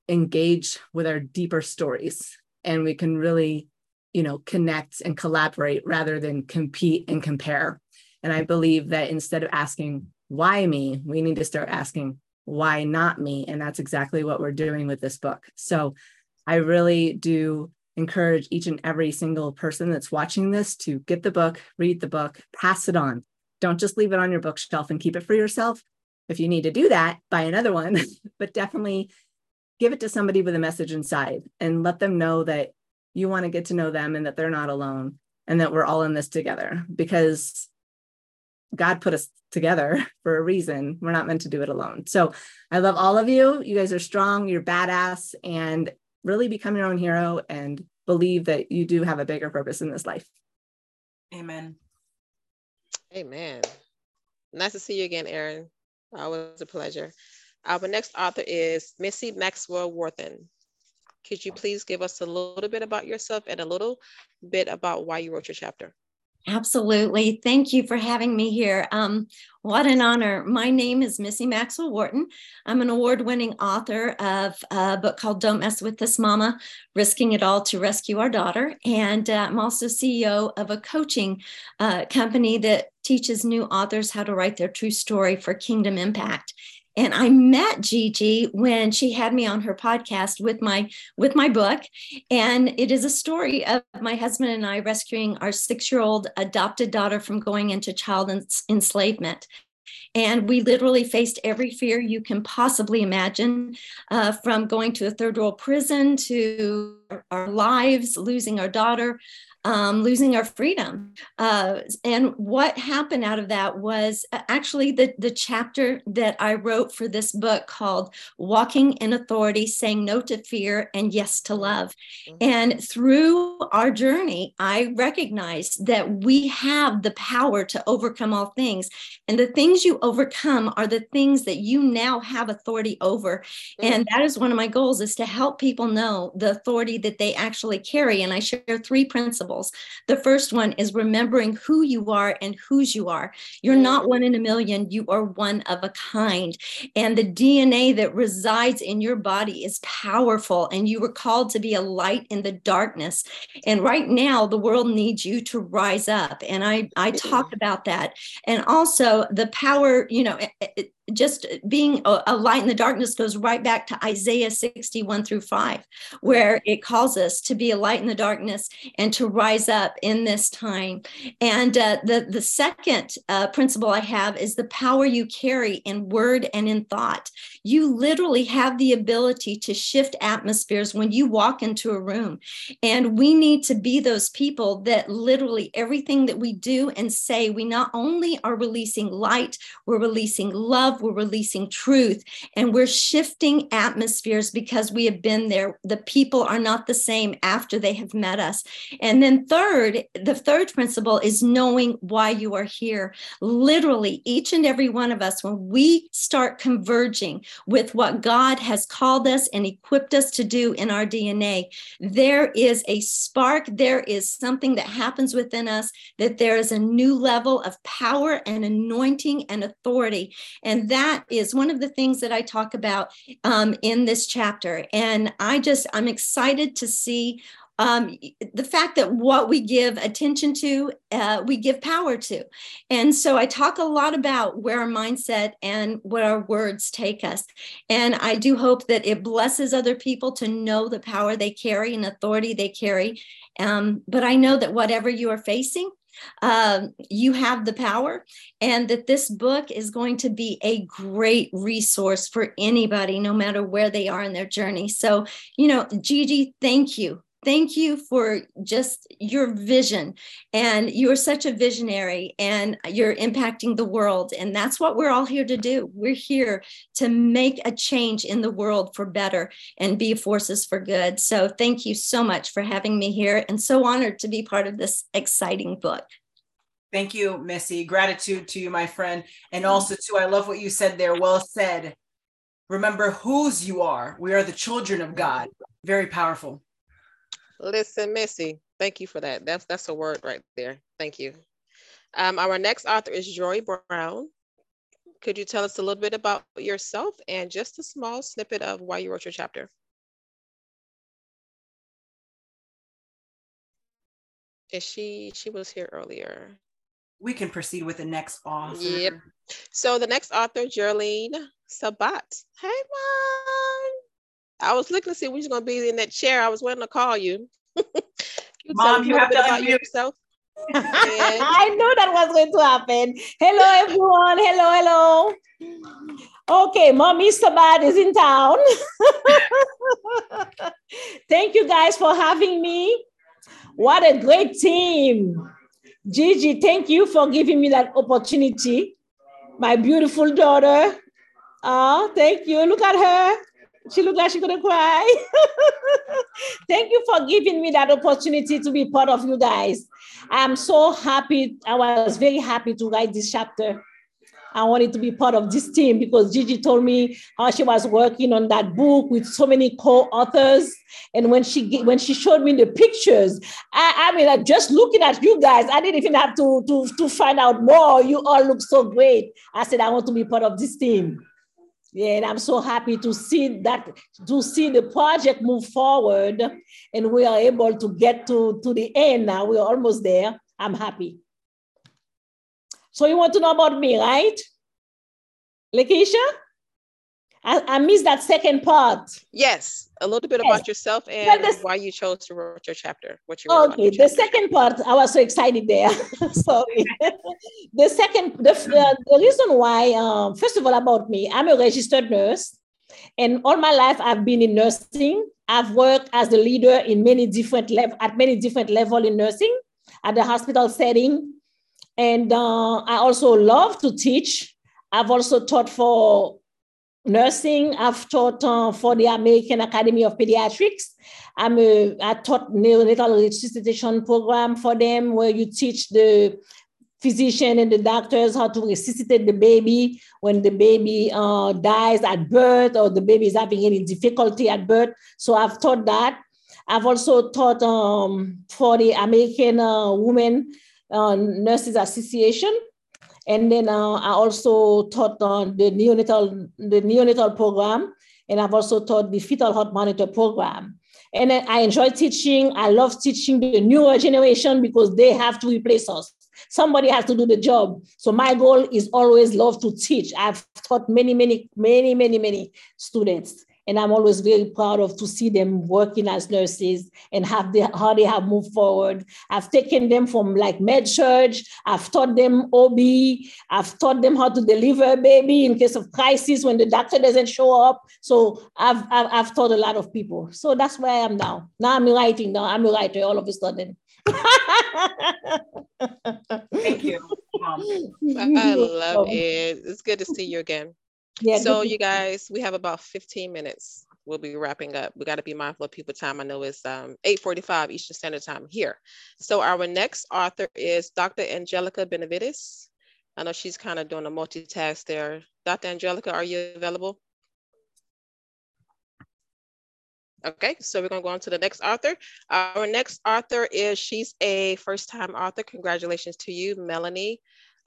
Speaker 23: engage with our deeper stories. And we can really you know connect and collaborate rather than compete and compare. And i believe that instead of asking why me? we need to start asking why not me? And that's exactly what we're doing with this book. So i really do encourage each and every single person that's watching this to get the book read the book pass it on. Don't just leave it on your bookshelf and keep it for yourself if you need to do that, buy another one, [LAUGHS] but definitely give it to somebody with a message inside and let them know that you want to get to know them and that they're not alone and that we're all in this together because God put us together [LAUGHS] for a reason. We're not meant to do it alone. So I love all of you. You guys are strong, you're badass, and really become your own hero and believe that you do have a bigger purpose in this life.
Speaker 1: Amen.
Speaker 2: Amen. Nice to see you again, Erin. Always a pleasure. Uh, Our next author is Missy Maxwell Worthen. Could you please give us a little bit about yourself and a little bit about why you wrote your chapter?
Speaker 24: Absolutely. Thank you for having me here. Um, what an honor. My name is Missy Maxwell Wharton. I'm an award winning author of a book called Don't Mess with This Mama Risking It All to Rescue Our Daughter. And uh, I'm also CEO of a coaching uh, company that teaches new authors how to write their true story for kingdom impact and i met gigi when she had me on her podcast with my with my book. And it is a story of my husband and i rescuing our six year old adopted daughter from going into child enslavement. And we literally faced every fear you can possibly imagine uh, from going to a third world prison to our lives, losing our daughter, um, losing our freedom. Uh, and what happened out of that was uh, actually the, the chapter that I wrote for this book called Walking in Authority, Saying No to Fear and Yes to Love. Mm-hmm. And through our journey, I recognized that we have the power to overcome all things. And the things you overcome are the things that you now have authority over. Mm-hmm. And that is one of my goals is to help people know the authority that they actually carry. And I share three principles principles. The first one is remembering who you are and whose you are. You're mm. not one in a million, you are one of a kind. And the DNA that resides in your body is powerful, and you were called to be a light in the darkness. And right now, the world needs you to rise up. And I, I talk about that. And also the power, you know, it, just being a, a, light in the darkness goes right back to Isaiah 61 through 5, where it calls us to be a light in the darkness and to rise up in this time. And uh, the, the second uh, principle I have is the power you carry in word and in thought. You literally have the ability to shift atmospheres when you walk into a room. And we need to be those people that literally everything that we do and say, we not only are releasing light, we're releasing love we're releasing truth, and we're shifting atmospheres because we have been there. The people are not the same after they have met us. And then, third, the third principle is knowing why you are here. Literally, each and every one of us, when we start converging with what God has called us and equipped us to do in our DNA, there is a spark, there is something that happens within us, that there is a new level of power and anointing and authority. And that is one of the things that I talk about um, in this chapter. And I just, I'm excited to see um, the fact that what we give attention to, uh, we give power to. And so I talk a lot about where our mindset and what our words take us. And I do hope that it blesses other people to know the power they carry and authority they carry. Um, but I know that whatever you are facing, um, you have the power, and that this book is going to be a great resource for anybody, no matter where they are in their journey. So, you know, Gigi, thank you thank you for just your vision. And you're such a visionary and you're impacting the world. And that's what we're all here to do. We're here to make a change in the world for better and be forces for good. So thank you so much for having me here and so honored to be part of this exciting book.
Speaker 1: Thank you missy. Gratitude to you my friend. And also too i love what you said there. Well said. Remember whose you are. We are the children of god. Very powerful
Speaker 2: Listen, Missy, thank you for that. That's that's a word right there. Thank you. Um, our next author is Joy Brown. Could you tell us a little bit about yourself and just a small snippet of why you wrote your chapter? Is she she was here earlier?
Speaker 1: We can proceed with the next author.
Speaker 2: Yep. So the next author, Geraldine Sabat. Hey, mom. I was looking to see who's going to be in that chair. I was waiting to call you. [LAUGHS]
Speaker 1: you Mom, you have to about
Speaker 2: yourself. [LAUGHS]
Speaker 25: I knew that was going to happen. Hello, everyone. Hello, hello. Okay, Mommy Sabat is in town. [LAUGHS] Thank you guys for having me. What a great team. Gigi, thank you for giving me that opportunity. My beautiful daughter. Oh, thank you. Look at her. She looked like she's gonna cry. [LAUGHS] Thank you for giving me that opportunity to be part of you guys. I'm so happy. I was very happy to write this chapter. I wanted to be part of this team because Gigi told me how she was working on that book with so many co-authors. And when she when she showed me the pictures, I, I mean, just looking at you guys, I didn't even have to, to, to find out more. You all look so great. I said, I want to be part of this team. Yeah, and I'm so happy to see that, to see the project move forward and we are able to get to, to the end now. We're almost there. I'm happy. So you want to know about me, right? Lakeisha? I, I missed that second part.
Speaker 2: Yes, a little bit yes. about yourself and well, why you chose to write your chapter. What you
Speaker 25: okay? the second part, I was so excited there. [LAUGHS] Sorry. the second, the, uh, the reason why, um, first of all, about me, I'm a registered nurse, and all my life I've been in nursing. I've worked as a leader in many different level at many different level in nursing at the hospital setting. And uh, I also love to teach. I've also taught for nursing. I've taught uh, for the American Academy of Pediatrics. I'm a, I taught neonatal resuscitation program for them where you teach the physician and the doctors how to resuscitate the baby when the baby uh, dies at birth or the baby is having any difficulty at birth. So I've taught that. I've also taught um, for the American uh, Women uh, Nurses Association. And then uh, I also taught on the neonatal, the neonatal program. And I've also taught the fetal heart monitor program. And I enjoy teaching. I love teaching the newer generation because they have to replace us. Somebody has to do the job. So my goal is always love to teach. I've taught many, many, many, many, many students. And I'm always very proud of to see them working as nurses and have the, how they have moved forward. I've taken them from like med surg. I've taught them OB. I've taught them how to deliver a baby in case of crisis when the doctor doesn't show up. So I've, I've, I've taught a lot of people. So that's where I am now. Now I'm writing now. I'm a writer all of a sudden.
Speaker 1: Thank you. [LAUGHS]
Speaker 2: I love it. It's good to see you again. Yeah, so you guys, we have about 15 minutes. We'll be wrapping up. We got to be mindful of people time. I know it's um, 8.45 Eastern Standard Time here. So our next author is Dr. Angelica Benavides. I know she's kind of doing a multitask there. Dr. Angelica, are you available? Okay, so we're gonna go on to the next author. Our next author is, she's a first time author. Congratulations to you, Melanie.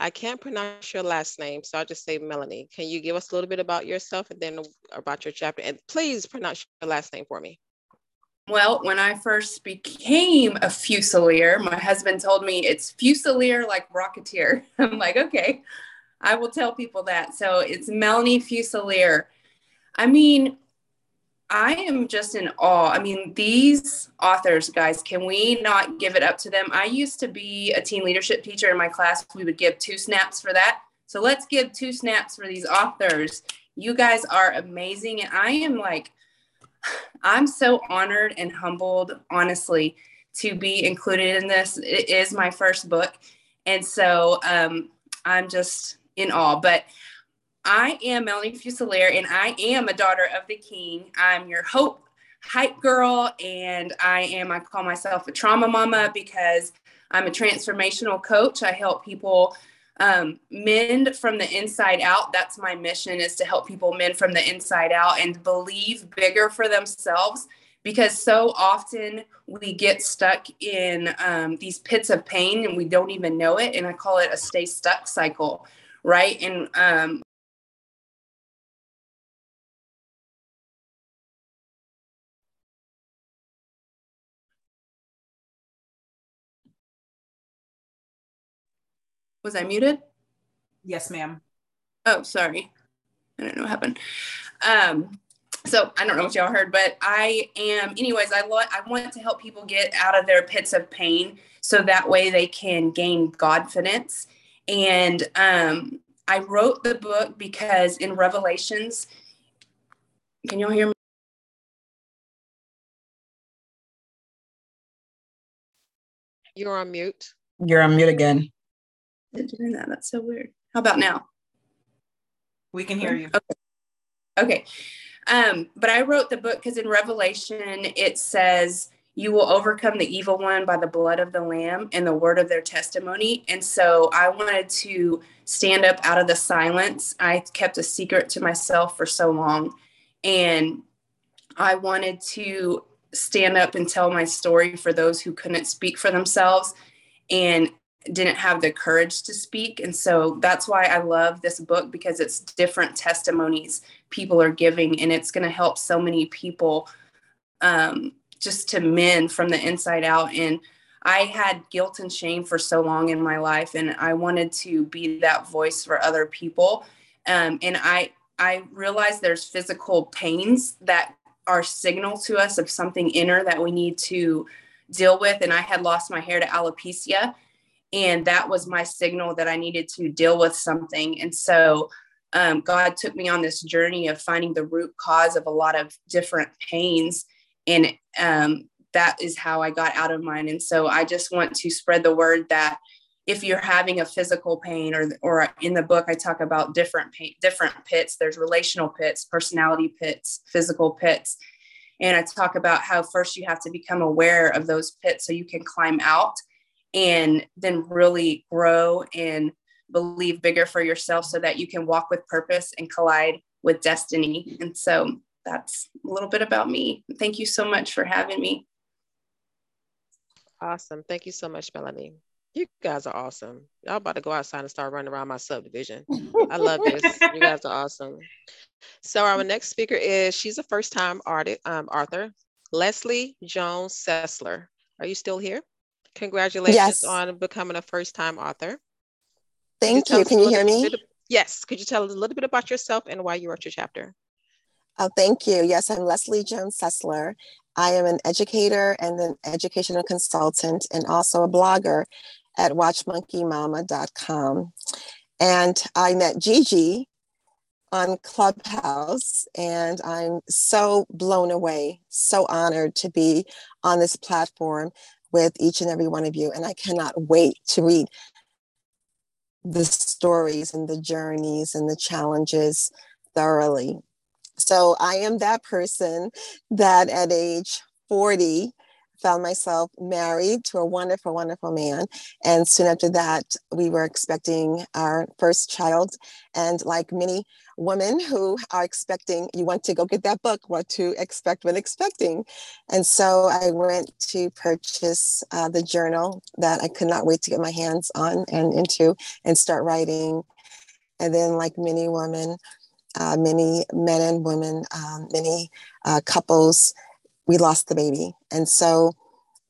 Speaker 2: I can't pronounce your last name, so I'll just say Melanie. Can you give us a little bit about yourself and then uh, about your chapter? And please pronounce your last name for me.
Speaker 26: Well, when I first became a Fusilier, my husband told me it's Fusilier like Rocketeer. [LAUGHS] I'm like, okay, I will tell people that. So it's Melanie Fusilier. I mean, I am just in awe. I mean, these authors, guys, can we not give it up to them? I used to be a teen leadership teacher in my class. We would give two snaps for that. So let's give two snaps for these authors. You guys are amazing. And I am like, [SIGHS] I'm so honored and humbled, honestly, to be included in this. It is my first book. And so um, I'm just in awe. But I am Melanie Fusilier, and I am a daughter of the King. I'm your hope hype girl, and I am, I call myself a trauma mama because I'm a transformational coach. I help people um, mend from the inside out. That's my mission is to help people mend from the inside out and believe bigger for themselves because so often we get stuck in um, these pits of pain and we don't even know it. And I call it a stay stuck cycle, right? And um, Was I muted?
Speaker 1: Yes, ma'am.
Speaker 26: Oh, sorry. I don't know what happened. Um, so I don't know what y'all heard, but I am, anyways, I, lo- I want to help people get out of their pits of pain so that way they can gain confidence. And um, I wrote the book because in Revelations, can y'all hear me?
Speaker 2: You're on mute.
Speaker 27: You're on mute again
Speaker 26: doing that. That's so weird. How about now?
Speaker 1: We can hear you.
Speaker 26: Okay. Okay. Um, but I wrote the book because in Revelation it says, You will overcome the evil one by the blood of the Lamb and the word of their testimony. And so I wanted to stand up out of the silence. I kept a secret to myself for so long. And I wanted to stand up and tell my story for those who couldn't speak for themselves. And didn't have the courage to speak. And so that's why I love this book because it's different testimonies people are giving, and it's going to help so many people um, just to mend from the inside out. And I had guilt and shame for so long in my life, and I wanted to be that voice for other people. Um, and I I realized there's physical pains that are signal to us of something inner that we need to deal with. And I had lost my hair to alopecia and that was my signal that I needed to deal with something. And so um, God took me on this journey of finding the root cause of a lot of different pains. And um, that is how I got out of mine. And so I just want to spread the word that if you're having a physical pain or or in the book I talk about different pain, different pits. There's relational pits, personality pits, physical pits. And I talk about how first you have to become aware of those pits so you can climb out and then really grow and believe bigger for yourself so that you can walk with purpose and collide with destiny. And so that's a little bit about me. Thank you so much for having me.
Speaker 2: Awesome. Thank you so much, Melanie. You guys are awesome. Y'all about to go outside and start running around my subdivision. I love this. You guys are awesome. So our next speaker is she's a first time artist, um, author, Leslie Jones Sessler. Are you still here? Congratulations yes. on becoming a first time author.
Speaker 27: Thank you. you. Can you hear me?
Speaker 2: Bit, yes. Could you tell us a little bit about yourself and why you wrote your chapter?
Speaker 27: Oh, thank you. Yes, I'm Leslie Jones Sessler. I am an educator and an educational consultant and also a blogger at watchmonkeymama.com. And I met Gigi on Clubhouse, and I'm so blown away, so honored to be on this platform with each and every one of you. And I cannot wait to read the stories and the journeys and the challenges thoroughly. So I am that person that at age 40 found myself married to a wonderful, wonderful man. And soon after that, we were expecting our first child. And like many women who are expecting, you want to go get that book, what to expect when expecting. And so I went to purchase uh, the journal that I could not wait to get my hands on and into and start writing. And then, like many women, uh, many men and women, um, many uh, couples, we lost the baby. And so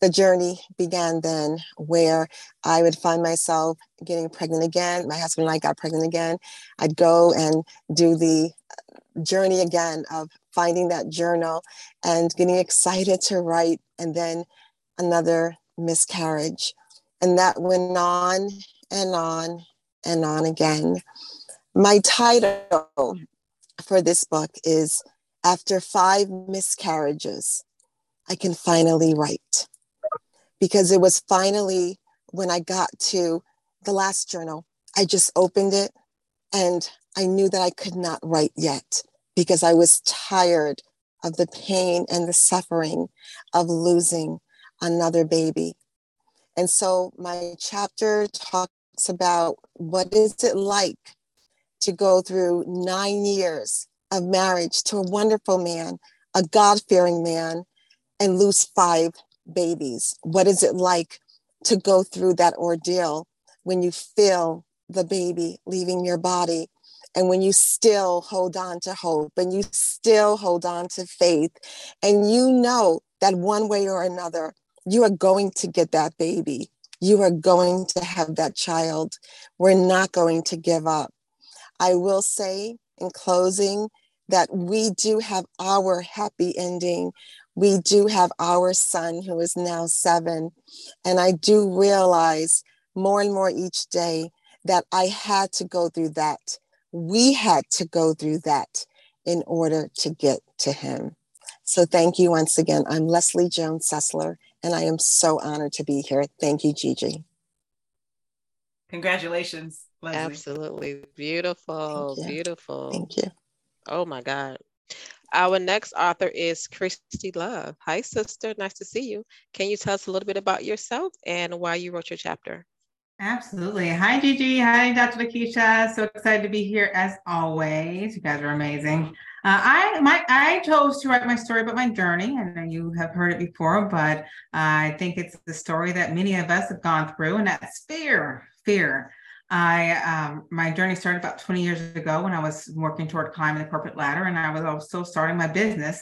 Speaker 27: the journey began then where I would find myself getting pregnant again. My husband and I got pregnant again. I'd go and do the uh, journey again of finding that journal and getting excited to write, and then another miscarriage. And that went on and on and on again. My title for this book is After Five Miscarriages, I Can Finally Write. Because it was finally when I got to the last journal, I just opened it and I knew that I could not write yet because I was tired of the pain and the suffering of losing another baby. And so my chapter talks about what is it like to go through nine years of marriage to a wonderful man, a God fearing man, and lose five babies? What is it like to go through that ordeal when you feel the baby leaving your body? And when you still hold on to hope and you still hold on to faith, and you know that one way or another, you are going to get that baby. You are going to have that child. We're not going to give up. I will say in closing that we do have our happy ending. We do have our son who is now seven. And I do realize more and more each day that I had to go through that. We had to go through that in order to get to him. So thank you once again. I'm Leslie Jones Sessler, and I am so honored to be here. Thank you, Gigi.
Speaker 1: Congratulations.
Speaker 2: Leslie. Absolutely. Beautiful. Thank beautiful.
Speaker 27: Thank you.
Speaker 2: Oh my God. Our next author is Christy Love. Hi, sister. Nice to see you. Can you tell us a little bit about yourself and why you wrote your chapter?
Speaker 28: Absolutely. Hi, Gigi. Hi, Dr. Lakeisha. So excited to be here as always. You guys are amazing. Uh, I my I chose to write my story about my journey. I know you have heard it before, but I think it's the story that many of us have gone through, and that's fear. Fear. I um, my journey started about 20 years ago when I was working toward climbing the corporate ladder, and I was also starting my business.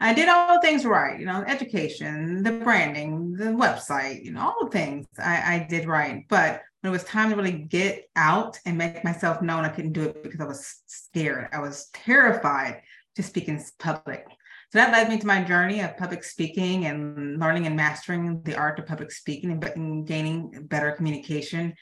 Speaker 28: I did all the things right, you know, education, the branding, the website, you know, all the things I, I did right. But when it was time to really get out and make myself known, I couldn't do it because I was scared. I was terrified to speak in public. So that led me to my journey of public speaking and learning and mastering the art of public speaking and gaining better communication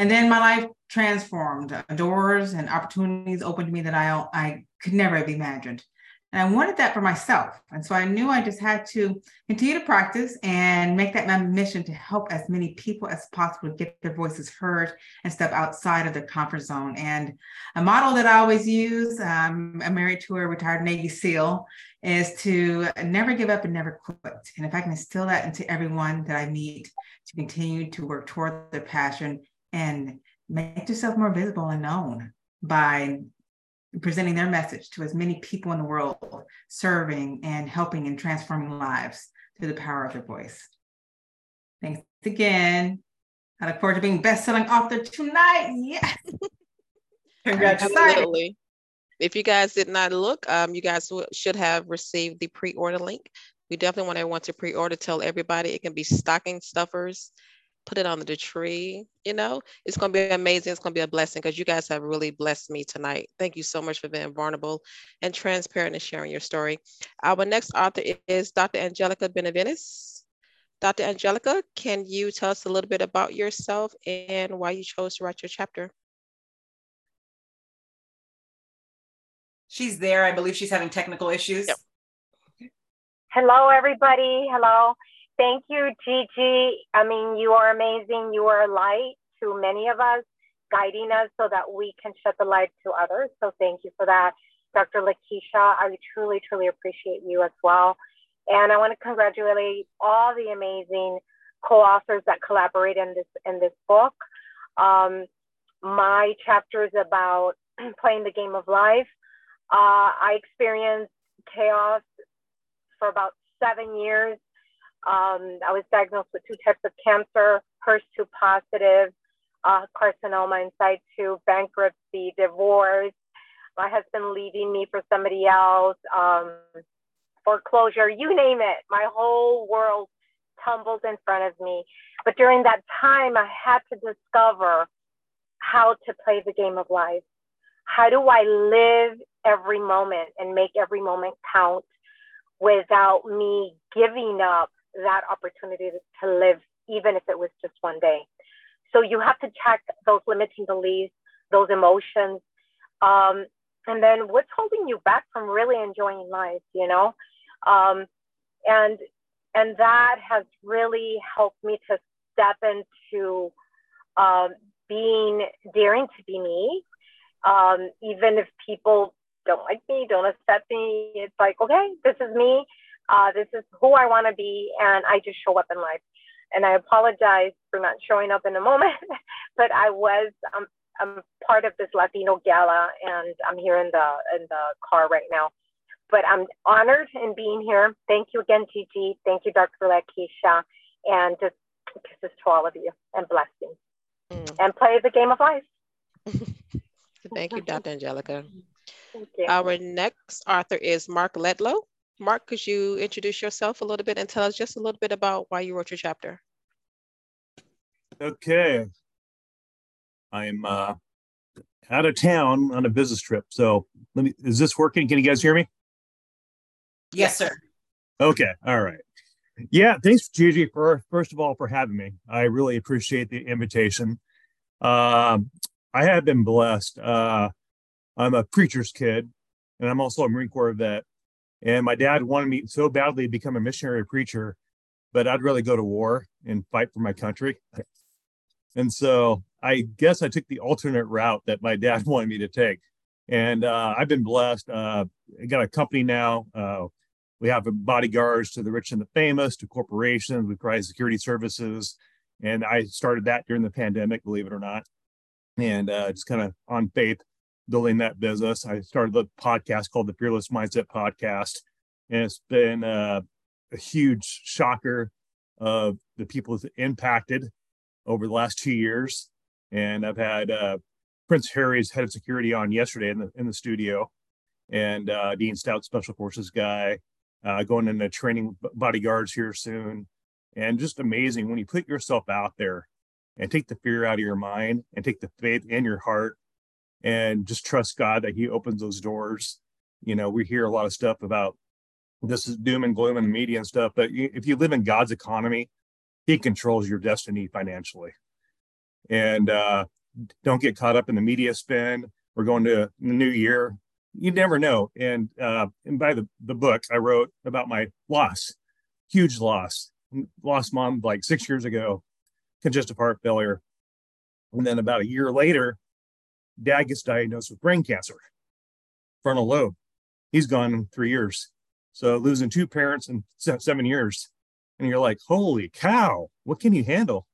Speaker 28: and then my life transformed. Doors and opportunities opened to me that I I could never have imagined. And I wanted that for myself. And so I knew I just had to continue to practice and make that my mission to help as many people as possible get their voices heard and step outside of their comfort zone. And a model that I always use, um, I'm married to a retired Navy SEAL, is to never give up and never quit. And if I can instill that into everyone that I meet to continue to work toward their passion and make yourself more visible and known by presenting their message to as many people in the world, serving and helping and transforming lives through the power of their voice. Thanks again. I look forward to being best-selling author tonight. Yes. [LAUGHS]
Speaker 2: Congratulations. If you guys did not look, um, you guys should have received the pre-order link. We definitely want everyone to pre-order. Tell everybody it can be stocking stuffers put it under the tree. You know, it's going to be amazing. It's going to be a blessing because you guys have really blessed me tonight. Thank you so much for being vulnerable and transparent and sharing your story. Our next author is Dr. Angelica Benavides. Dr. Angelica, can you tell us a little bit about yourself and why you chose to write your chapter?
Speaker 1: She's there. I believe she's having technical issues. Yep.
Speaker 29: Hello, everybody. Hello. Thank you, Gigi. I mean, you are amazing. You are a light to many of us, guiding us so that we can shed the light to others. So thank you for that. Dr. Lakeisha, I truly, truly appreciate you as well. And I want to congratulate all the amazing co-authors that collaborate in this in this book. Um, my chapter is about [CLEARS THROAT] playing the game of life. Uh, I experienced chaos for about seven years um, I was diagnosed with two types of cancer, HER2 positive, uh, carcinoma in situ, bankruptcy, divorce, my husband leaving me for somebody else, um, foreclosure, you name it. My whole world tumbled in front of me. But during that time, I had to discover how to play the game of life. How do I live every moment and make every moment count without me giving up that opportunity to live, even if it was just one day. So you have to check those limiting beliefs, those emotions, um, and then what's holding you back from really enjoying life, you know? Um, and and that has really helped me to step into um, being daring to be me, um, even if people don't like me, don't accept me. It's like, okay, this is me uh, this is who I want to be, and I just show up in life. And I apologize for not showing up in a [LAUGHS] moment, but I was um, I'm part of this Latino gala, and I'm here in the in the car right now. But I'm honored in being here. Thank you again, Gigi. Thank you, Dr. Lakeisha, and just kisses to all of you and blessings. Mm. And play the game of life. [LAUGHS] [LAUGHS]
Speaker 2: Thank you, Dr. Angelica. Thank you. Our next author is Mark Ledlow. Mark, could you introduce yourself a little bit and tell us just a little bit about why you wrote your chapter?
Speaker 30: Okay. I'm uh, out of town on a business trip. So let me, is this working? Can you guys hear me?
Speaker 1: Yes, sir.
Speaker 30: Okay. All right. Yeah. Thanks, Gigi, for first of all, for having me. I really appreciate the invitation. Um, I have been blessed. Uh, I'm a preacher's kid, and I'm also a Marine Corps vet. And my dad wanted me so badly to become a missionary preacher, but I'd rather go to war and fight for my country. And so I guess I took the alternate route that my dad [LAUGHS] wanted me to take. And uh, I've been blessed. Uh, I got a company now. Uh, we have bodyguards to the rich and the famous, to corporations. We provide security services. And I started that during the pandemic, believe it or not. And uh, just kind of on faith, building that business. I started the podcast called the Fearless Mindset Podcast, and it's been uh, a huge shocker of the people impacted over the last two years. And I've had uh, Prince Harry's head of security on yesterday in the in the studio, and uh, Dean Stout, Special Forces guy, uh, going into training bodyguards here soon, and just amazing when you put yourself out there and take the fear out of your mind and take the faith in your heart and just trust God that He opens those doors. You know, we hear a lot of stuff about this is doom and gloom in the media and stuff, but if you live in God's economy, He controls your destiny financially. And uh, don't get caught up in the media spin. We're going to the new year. you never know. And uh, and by the the book, I wrote about my loss, huge loss, lost mom like six years ago, congestive heart failure, and then about a year later, dad gets diagnosed with brain cancer, frontal lobe. He's gone in three years. So losing two parents in seven years. And you're like, holy cow, what can you handle?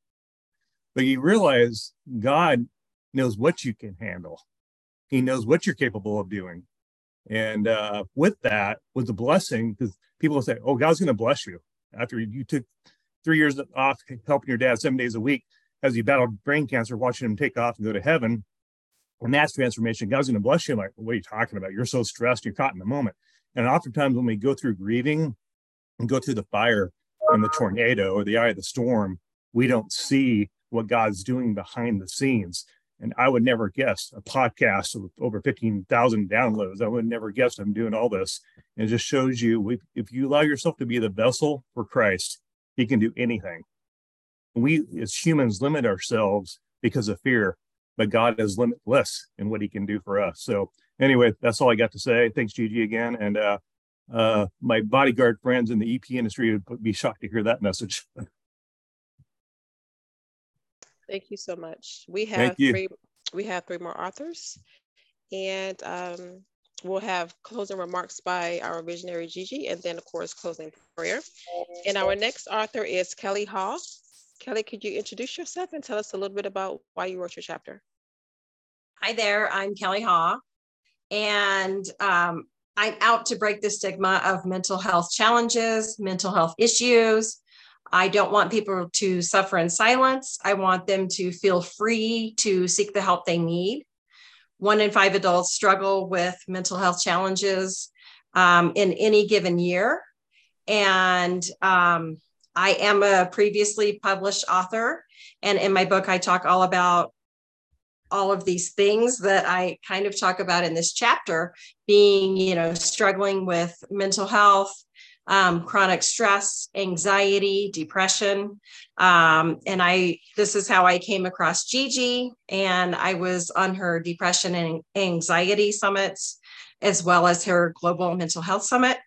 Speaker 30: But you realize God knows what you can handle. He knows what you're capable of doing. And uh, with that was the blessing because people will say, oh, God's going to bless you. After you took three years off helping your dad seven days a week as you battled brain cancer, watching him take off and go to heaven, and that's transformation. God's going to bless you. I'm like, what are you talking about? You're so stressed, you're caught in the moment. And oftentimes when we go through grieving and go through the fire and the tornado or the eye of the storm, we don't see what God's doing behind the scenes. And I would never guess a podcast with over 15,000 downloads. I would never guess I'm doing all this. And it just shows you if you allow yourself to be the vessel for Christ, He can do anything. We as humans limit ourselves because of fear, but God is limitless in what He can do for us. So, anyway, that's all I got to say. Thanks, Gigi, again. And uh, uh, my bodyguard friends in the EP industry would be shocked to hear that message. [LAUGHS]
Speaker 2: Thank you so much. We have three. We have three more authors, and um, we'll have closing remarks by our visionary Gigi, and then of course closing prayer. And our next author is Kelly Hall. Kelly, could you introduce yourself and tell us a little bit about why you wrote your chapter?
Speaker 31: Hi there, I'm Kelly Haw, and um, I'm out to break the stigma of mental health challenges, mental health issues, I don't want people to suffer in silence. I want them to feel free to seek the help they need. One in five adults struggle with mental health challenges um, in any given year. And um, I am a previously published author. And in my book, I talk all about all of these things that I kind of talk about in this chapter being, you know, struggling with mental health, um, chronic stress, anxiety, depression. Um, and I, this is how I came across Gigi, and I was on her depression and anxiety summits, as well as her global mental health summit.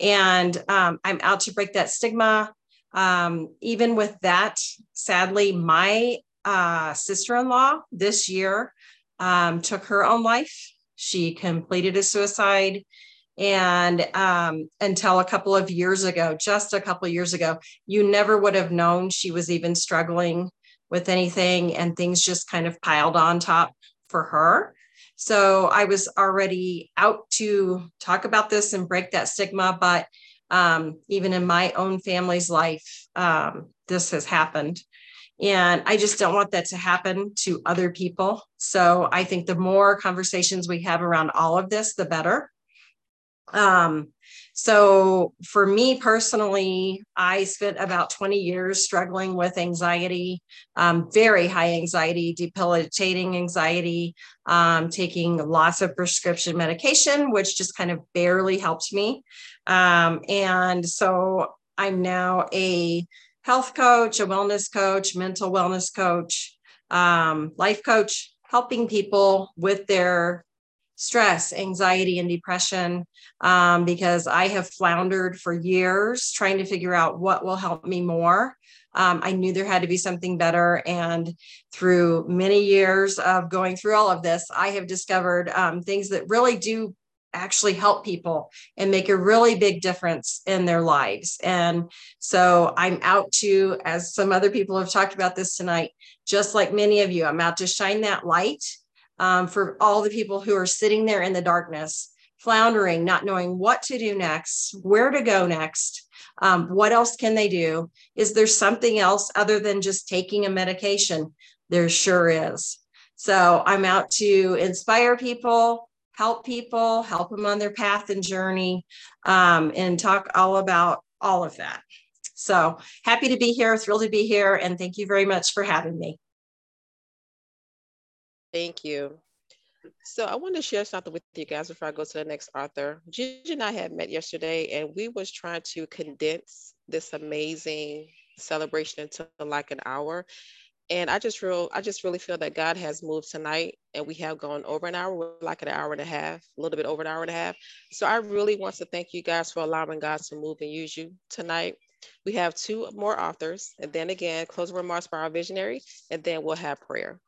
Speaker 31: And um, I'm out to break that stigma. Um, even with that, sadly, my uh, sister in law this year um, took her own life. She completed a suicide and um, until a couple of years ago, just a couple of years ago, you never would have known she was even struggling with anything, and things just kind of piled on top for her. So I was already out to talk about this and break that stigma, but um, even in my own family's life, um, this has happened. And I just don't want that to happen to other people. So I think the more conversations we have around all of this, the better. Um, so for me personally, I spent about 20 years struggling with anxiety, um, very high anxiety, debilitating anxiety, um, taking lots of prescription medication, which just kind of barely helped me. Um, and so I'm now a health coach, a wellness coach, mental wellness coach, um, life coach, helping people with their stress, anxiety, and depression um, because I have floundered for years trying to figure out what will help me more. Um, I knew there had to be something better. And through many years of going through all of this, I have discovered um, things that really do actually help people and make a really big difference in their lives. And so I'm out to, as some other people have talked about this tonight, just like many of you, I'm out to shine that light um, for all the people who are sitting there in the darkness, floundering, not knowing what to do next, where to go next, um, what else can they do? Is there something else other than just taking a medication? There sure is. So I'm out to inspire people, help people, help them on their path and journey, um, and talk all about all of that. So happy to be here, thrilled to be here, and thank you very much for having me.
Speaker 2: Thank you. So I want to share something with you guys before I go to the next author. Gigi and I had met yesterday and we was trying to condense this amazing celebration into like an hour. And I just feel, I just really feel that God has moved tonight and we have gone over an hour, like an hour and a half, a little bit over an hour and a half. So I really want to thank you guys for allowing God to move and use you tonight. We have two more authors, and then again, closing remarks by our visionary, and then we'll have prayer.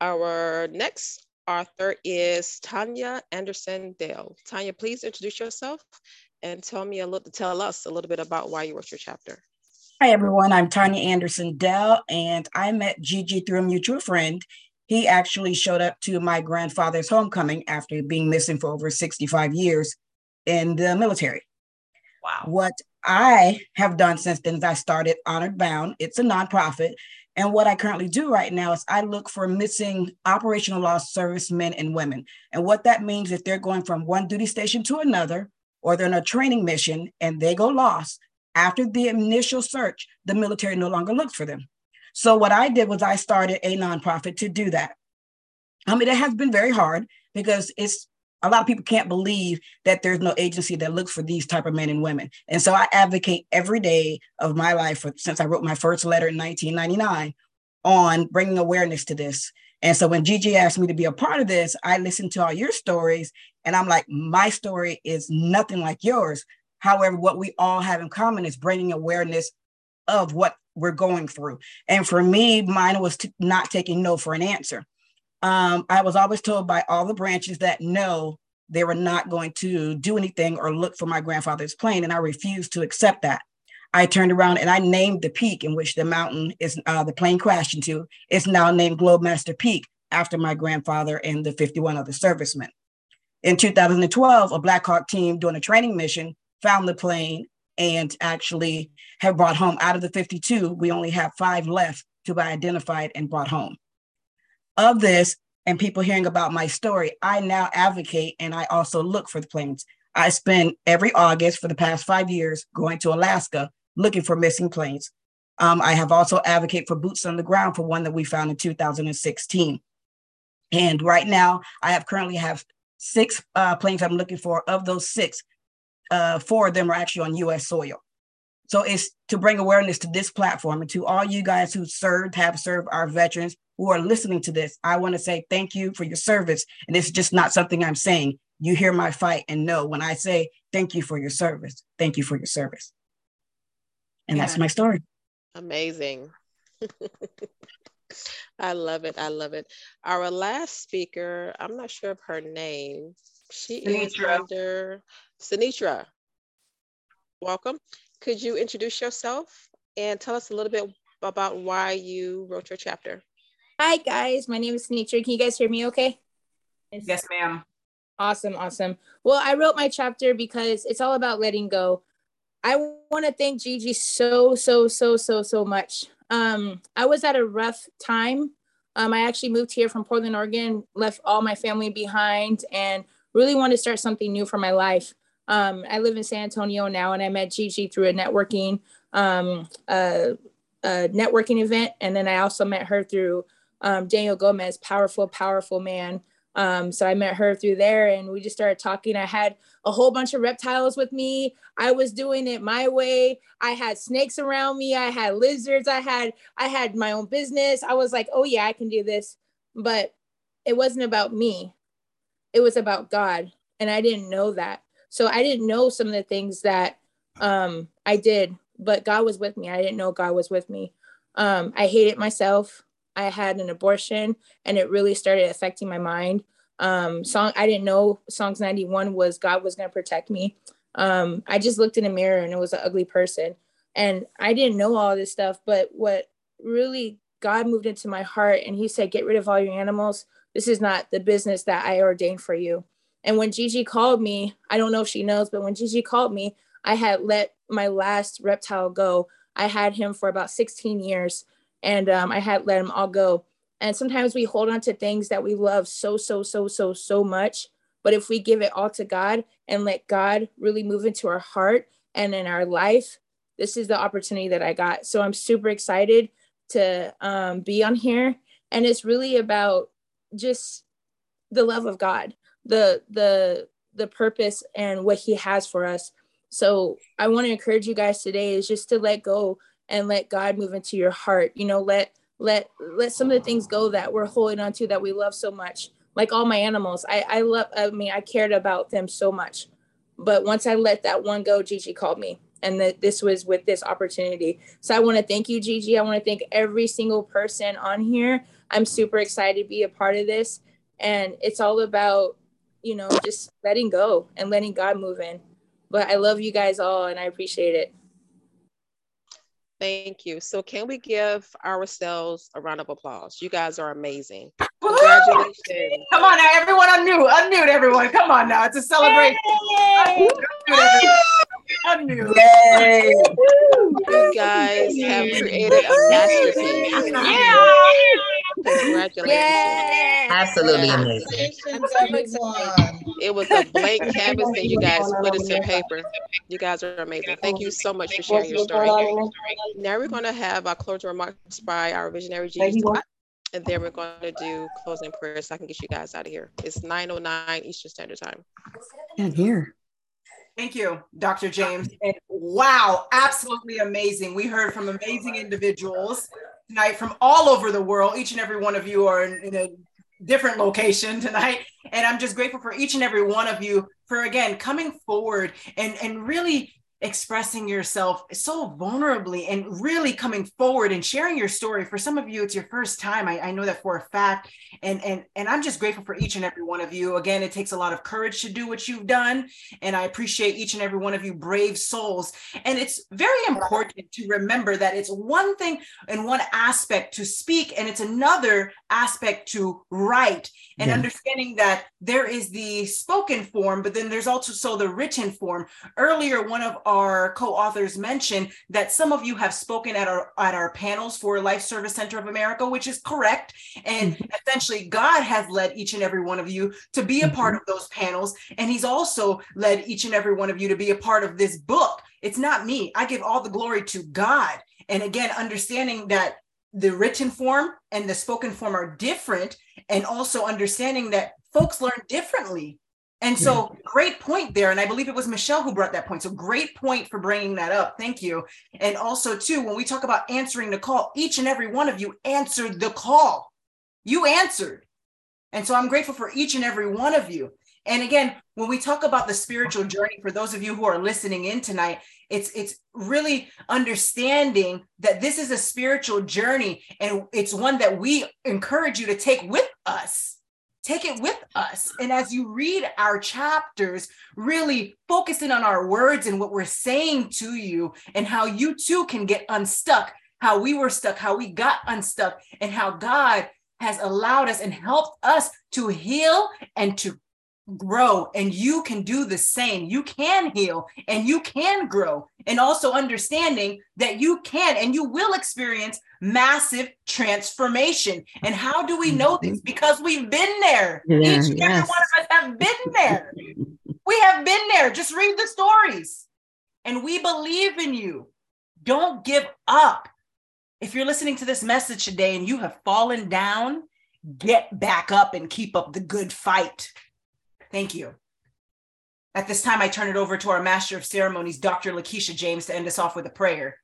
Speaker 2: Our next author is Tanya Anderson Dale. Tanya, please introduce yourself and tell me a little, tell us a little bit about why you wrote your chapter.
Speaker 10: Hi, everyone. I'm Tanya Anderson Dell, and I met Gigi through a mutual friend. He actually showed up to my grandfather's homecoming after being missing for over 65 years in the military. Wow. What I have done since then is I started Honored Bound. It's a nonprofit. And what I currently do right now is I look for missing operational lost servicemen and women. And what that means if they're going from one duty station to another, or they're in a training mission and they go lost, after the initial search, the military no longer looks for them. So what I did was I started a nonprofit to do that. I mean, it has been very hard because it's a lot of people can't believe that there's no agency that looks for these type of men and women. And so I advocate every day of my life for, since I wrote my first letter in 1999 on bringing awareness to this. And so when Gigi asked me to be a part of this, I listened to all your stories and I'm like, my story is nothing like yours. However, what we all have in common is bringing awareness of what we're going through. And for me, mine was not taking no for an answer. Um, I was always told by all the branches that no, they were not going to do anything or look for my grandfather's plane, and I refused to accept that. I turned around and I named the peak in which the mountain is uh, the plane crashed into. It's now named Globemaster Peak after my grandfather and the 51 other servicemen. In 2012, a Black Hawk team doing a training mission found the plane and actually have brought home out of the 52, we only have five left to be identified and brought home. Of this, and people hearing about my story, I now advocate and I also look for the planes. I spend every August for the past five years going to Alaska looking for missing planes. Um, I have also advocated for boots on the ground for one that we found in 2016. And right now, I have currently have six uh, planes I'm looking for. Of those six, uh, four of them are actually on U.S. soil. So it's to bring awareness to this platform and to all you guys who served, have served our veterans who are listening to this. I want to say thank you for your service. And it's just not something I'm saying. You hear my fight and know when I say thank you for your service, thank you for your service. And yeah. that's my story.
Speaker 2: Amazing. [LAUGHS] I love it. I love it. Our last speaker, I'm not sure of her name. She Sinitra. is under Sinitra, welcome. Could you introduce yourself and tell us a little bit about why you wrote your chapter?
Speaker 32: Hi, guys. My name is Nature. Can you guys hear me okay?
Speaker 1: Yes, ma'am.
Speaker 32: Awesome, awesome. Well, I wrote my chapter because it's all about letting go. I want to thank Gigi so, so, so, so, so much. Um, I was at a rough time. Um, I actually moved here from Portland, Oregon, left all my family behind, and really wanted to start something new for my life. Um, I live in San Antonio now, and I met Gigi through a networking um, a, a networking event, and then I also met her through um, Daniel Gomez, powerful, powerful man. Um, so I met her through there, and we just started talking. I had a whole bunch of reptiles with me. I was doing it my way. I had snakes around me. I had lizards. I had I had my own business. I was like, oh yeah, I can do this. But it wasn't about me. It was about God, and I didn't know that. So I didn't know some of the things that um, I did, but God was with me. I didn't know God was with me. Um, I hated myself. I had an abortion, and it really started affecting my mind. Um, song I didn't know Psalms 91 was God was to protect me. Um, I just looked in a mirror and it was an ugly person, and I didn't know all this stuff. But what really God moved into my heart, and He said, "Get rid of all your animals. This is not the business that I ordained for you." And when Gigi called me, I don't know if she knows, but when Gigi called me, I had let my last reptile go. I had him for about 16 years and um, I had let them all go. And sometimes we hold on to things that we love so, so, so, so, so much. But if we give it all to God and let God really move into our heart and in our life, this is the opportunity that I got. So I'm super excited to um, be on here. And it's really about just the love of God the the the purpose and what he has for us so i want to encourage you guys today is just to let go and let god move into your heart you know let let let some of the things go that we're holding on to that we love so much. Like all my animals, I I love. I mean, I cared about them so much, but once I let that one go, Gigi called me, and that this was with this opportunity. So I want to thank you, Gigi. I want to thank every single person on here. I'm super excited to be a part of this, and it's all about you know just letting go and letting God move in. But I love you guys all, and I appreciate it.
Speaker 2: Thank you. So can we give ourselves a round of applause? You guys are amazing. Congratulations.
Speaker 1: Come on now, everyone unmute. Unmute everyone. Come on now. It's a celebration. Unmute, everyone. Unmute.
Speaker 2: You guys have created a masterpiece.
Speaker 1: Yeah.
Speaker 2: Congratulations.
Speaker 33: Absolutely amazing.
Speaker 2: It was a blank canvas and you guys put it in paper. You guys are amazing. Thank you so much for sharing your story. Now we're going to have our closing remarks by our visionary Gigi Scott, and then we're going to do closing prayers so I can get you guys out of here. It's 9.09 Eastern Standard Time.
Speaker 23: And here.
Speaker 1: Thank you, Dr. James. And wow, absolutely amazing. We heard from amazing individuals tonight from all over the world. Each and every one of you are in, in a different location [LAUGHS] tonight. And I'm just grateful for each and every one of you for again coming forward and, and really expressing yourself so vulnerably and really coming forward and sharing your story. For some of you it's your first time. I, I, know that for a fact. And and and i'm just grateful for each and every one of you. Again it takes a lot of courage to do what you've done. And i appreciate each and every one of you brave souls. And it's very important to remember that it's one thing and one aspect to speak and it's another aspect to write. And yeah. understanding that there is the spoken form but then there's also so the written form. Earlier one of our co-authors mentioned that some of you have spoken at our at our panels for Life Service Center of America, which is correct. And mm-hmm. essentially, God has led each and every one of you to be a mm-hmm. part of those panels, and He's also led each and every one of you to be a part of this book. It's not me. I give all the glory to God. And again, understanding that the written form and the spoken form are different, and also understanding that folks learn differently and so, great point there. And I believe it was Michelle who brought that point. So, great point for bringing that up. Thank you. And also, too, when we talk about answering the call, each and every one of you answered the call. You answered. And so, I'm grateful for each and every one of you. And again, when we talk about the spiritual journey, for those of you who are listening in tonight, it's it's really understanding that this is a spiritual journey and it's one that we encourage you to take with us take it with us. And as you read our chapters, really focusing on our words and what we're saying to you, and how you too can get unstuck, how we were stuck, how we got unstuck, and how God has allowed us and helped us to heal and to grow. And you can do the same. You can heal and you can grow. And also understanding that you can and you will experience massive transformation. And how do we know this? Mm-hmm. Because we've been there. Yeah, each and yes. every one of us have been there. We have been there. Just read the stories. And we believe in you. Don't give up. If you're listening to this message today and you have fallen down get back up and keep up the good fight. Thank you. At this time, I turn it over to our Master of Ceremonies, Dr. Lakeisha James, to end us off with a prayer.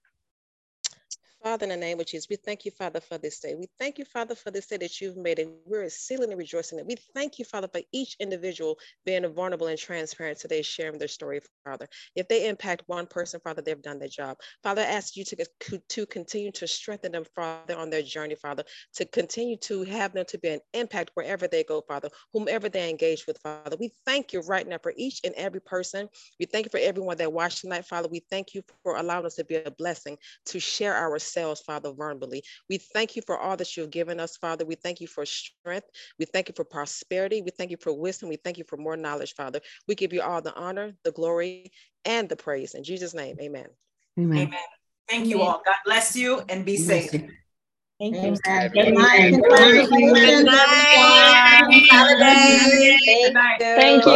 Speaker 2: Father, in the name of Jesus, we thank you, Father, for this day. We thank you, Father, for this day that you've made, and we're sealing and rejoicing it. We thank you, Father, for each individual being vulnerable and transparent today, sharing their story, Father. If they impact one person, Father, they've done their job. Father, I ask you to, to continue to strengthen them, Father, on their journey, Father, to continue to have them to be an impact wherever they go, Father, whomever they engage with, Father. We thank you right now for each and every person. We thank you for everyone that watched tonight, Father. We thank you for allowing us to be a blessing to share our ourselves, Father, verbally. We thank you for all that you've given us, Father. We thank you for strength. We thank you for prosperity. We thank you for wisdom. We thank you for more knowledge, Father. We give you all the honor, the glory, and the praise. In Jesus' name, amen.
Speaker 1: Amen. amen. Thank you all. God bless you and be safe.
Speaker 25: Thank you.
Speaker 1: Good night. Good
Speaker 25: night. Thank you.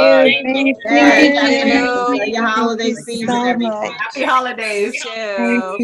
Speaker 25: Thank you.
Speaker 1: Happy holiday season, everything. Happy holidays.
Speaker 25: Thank you.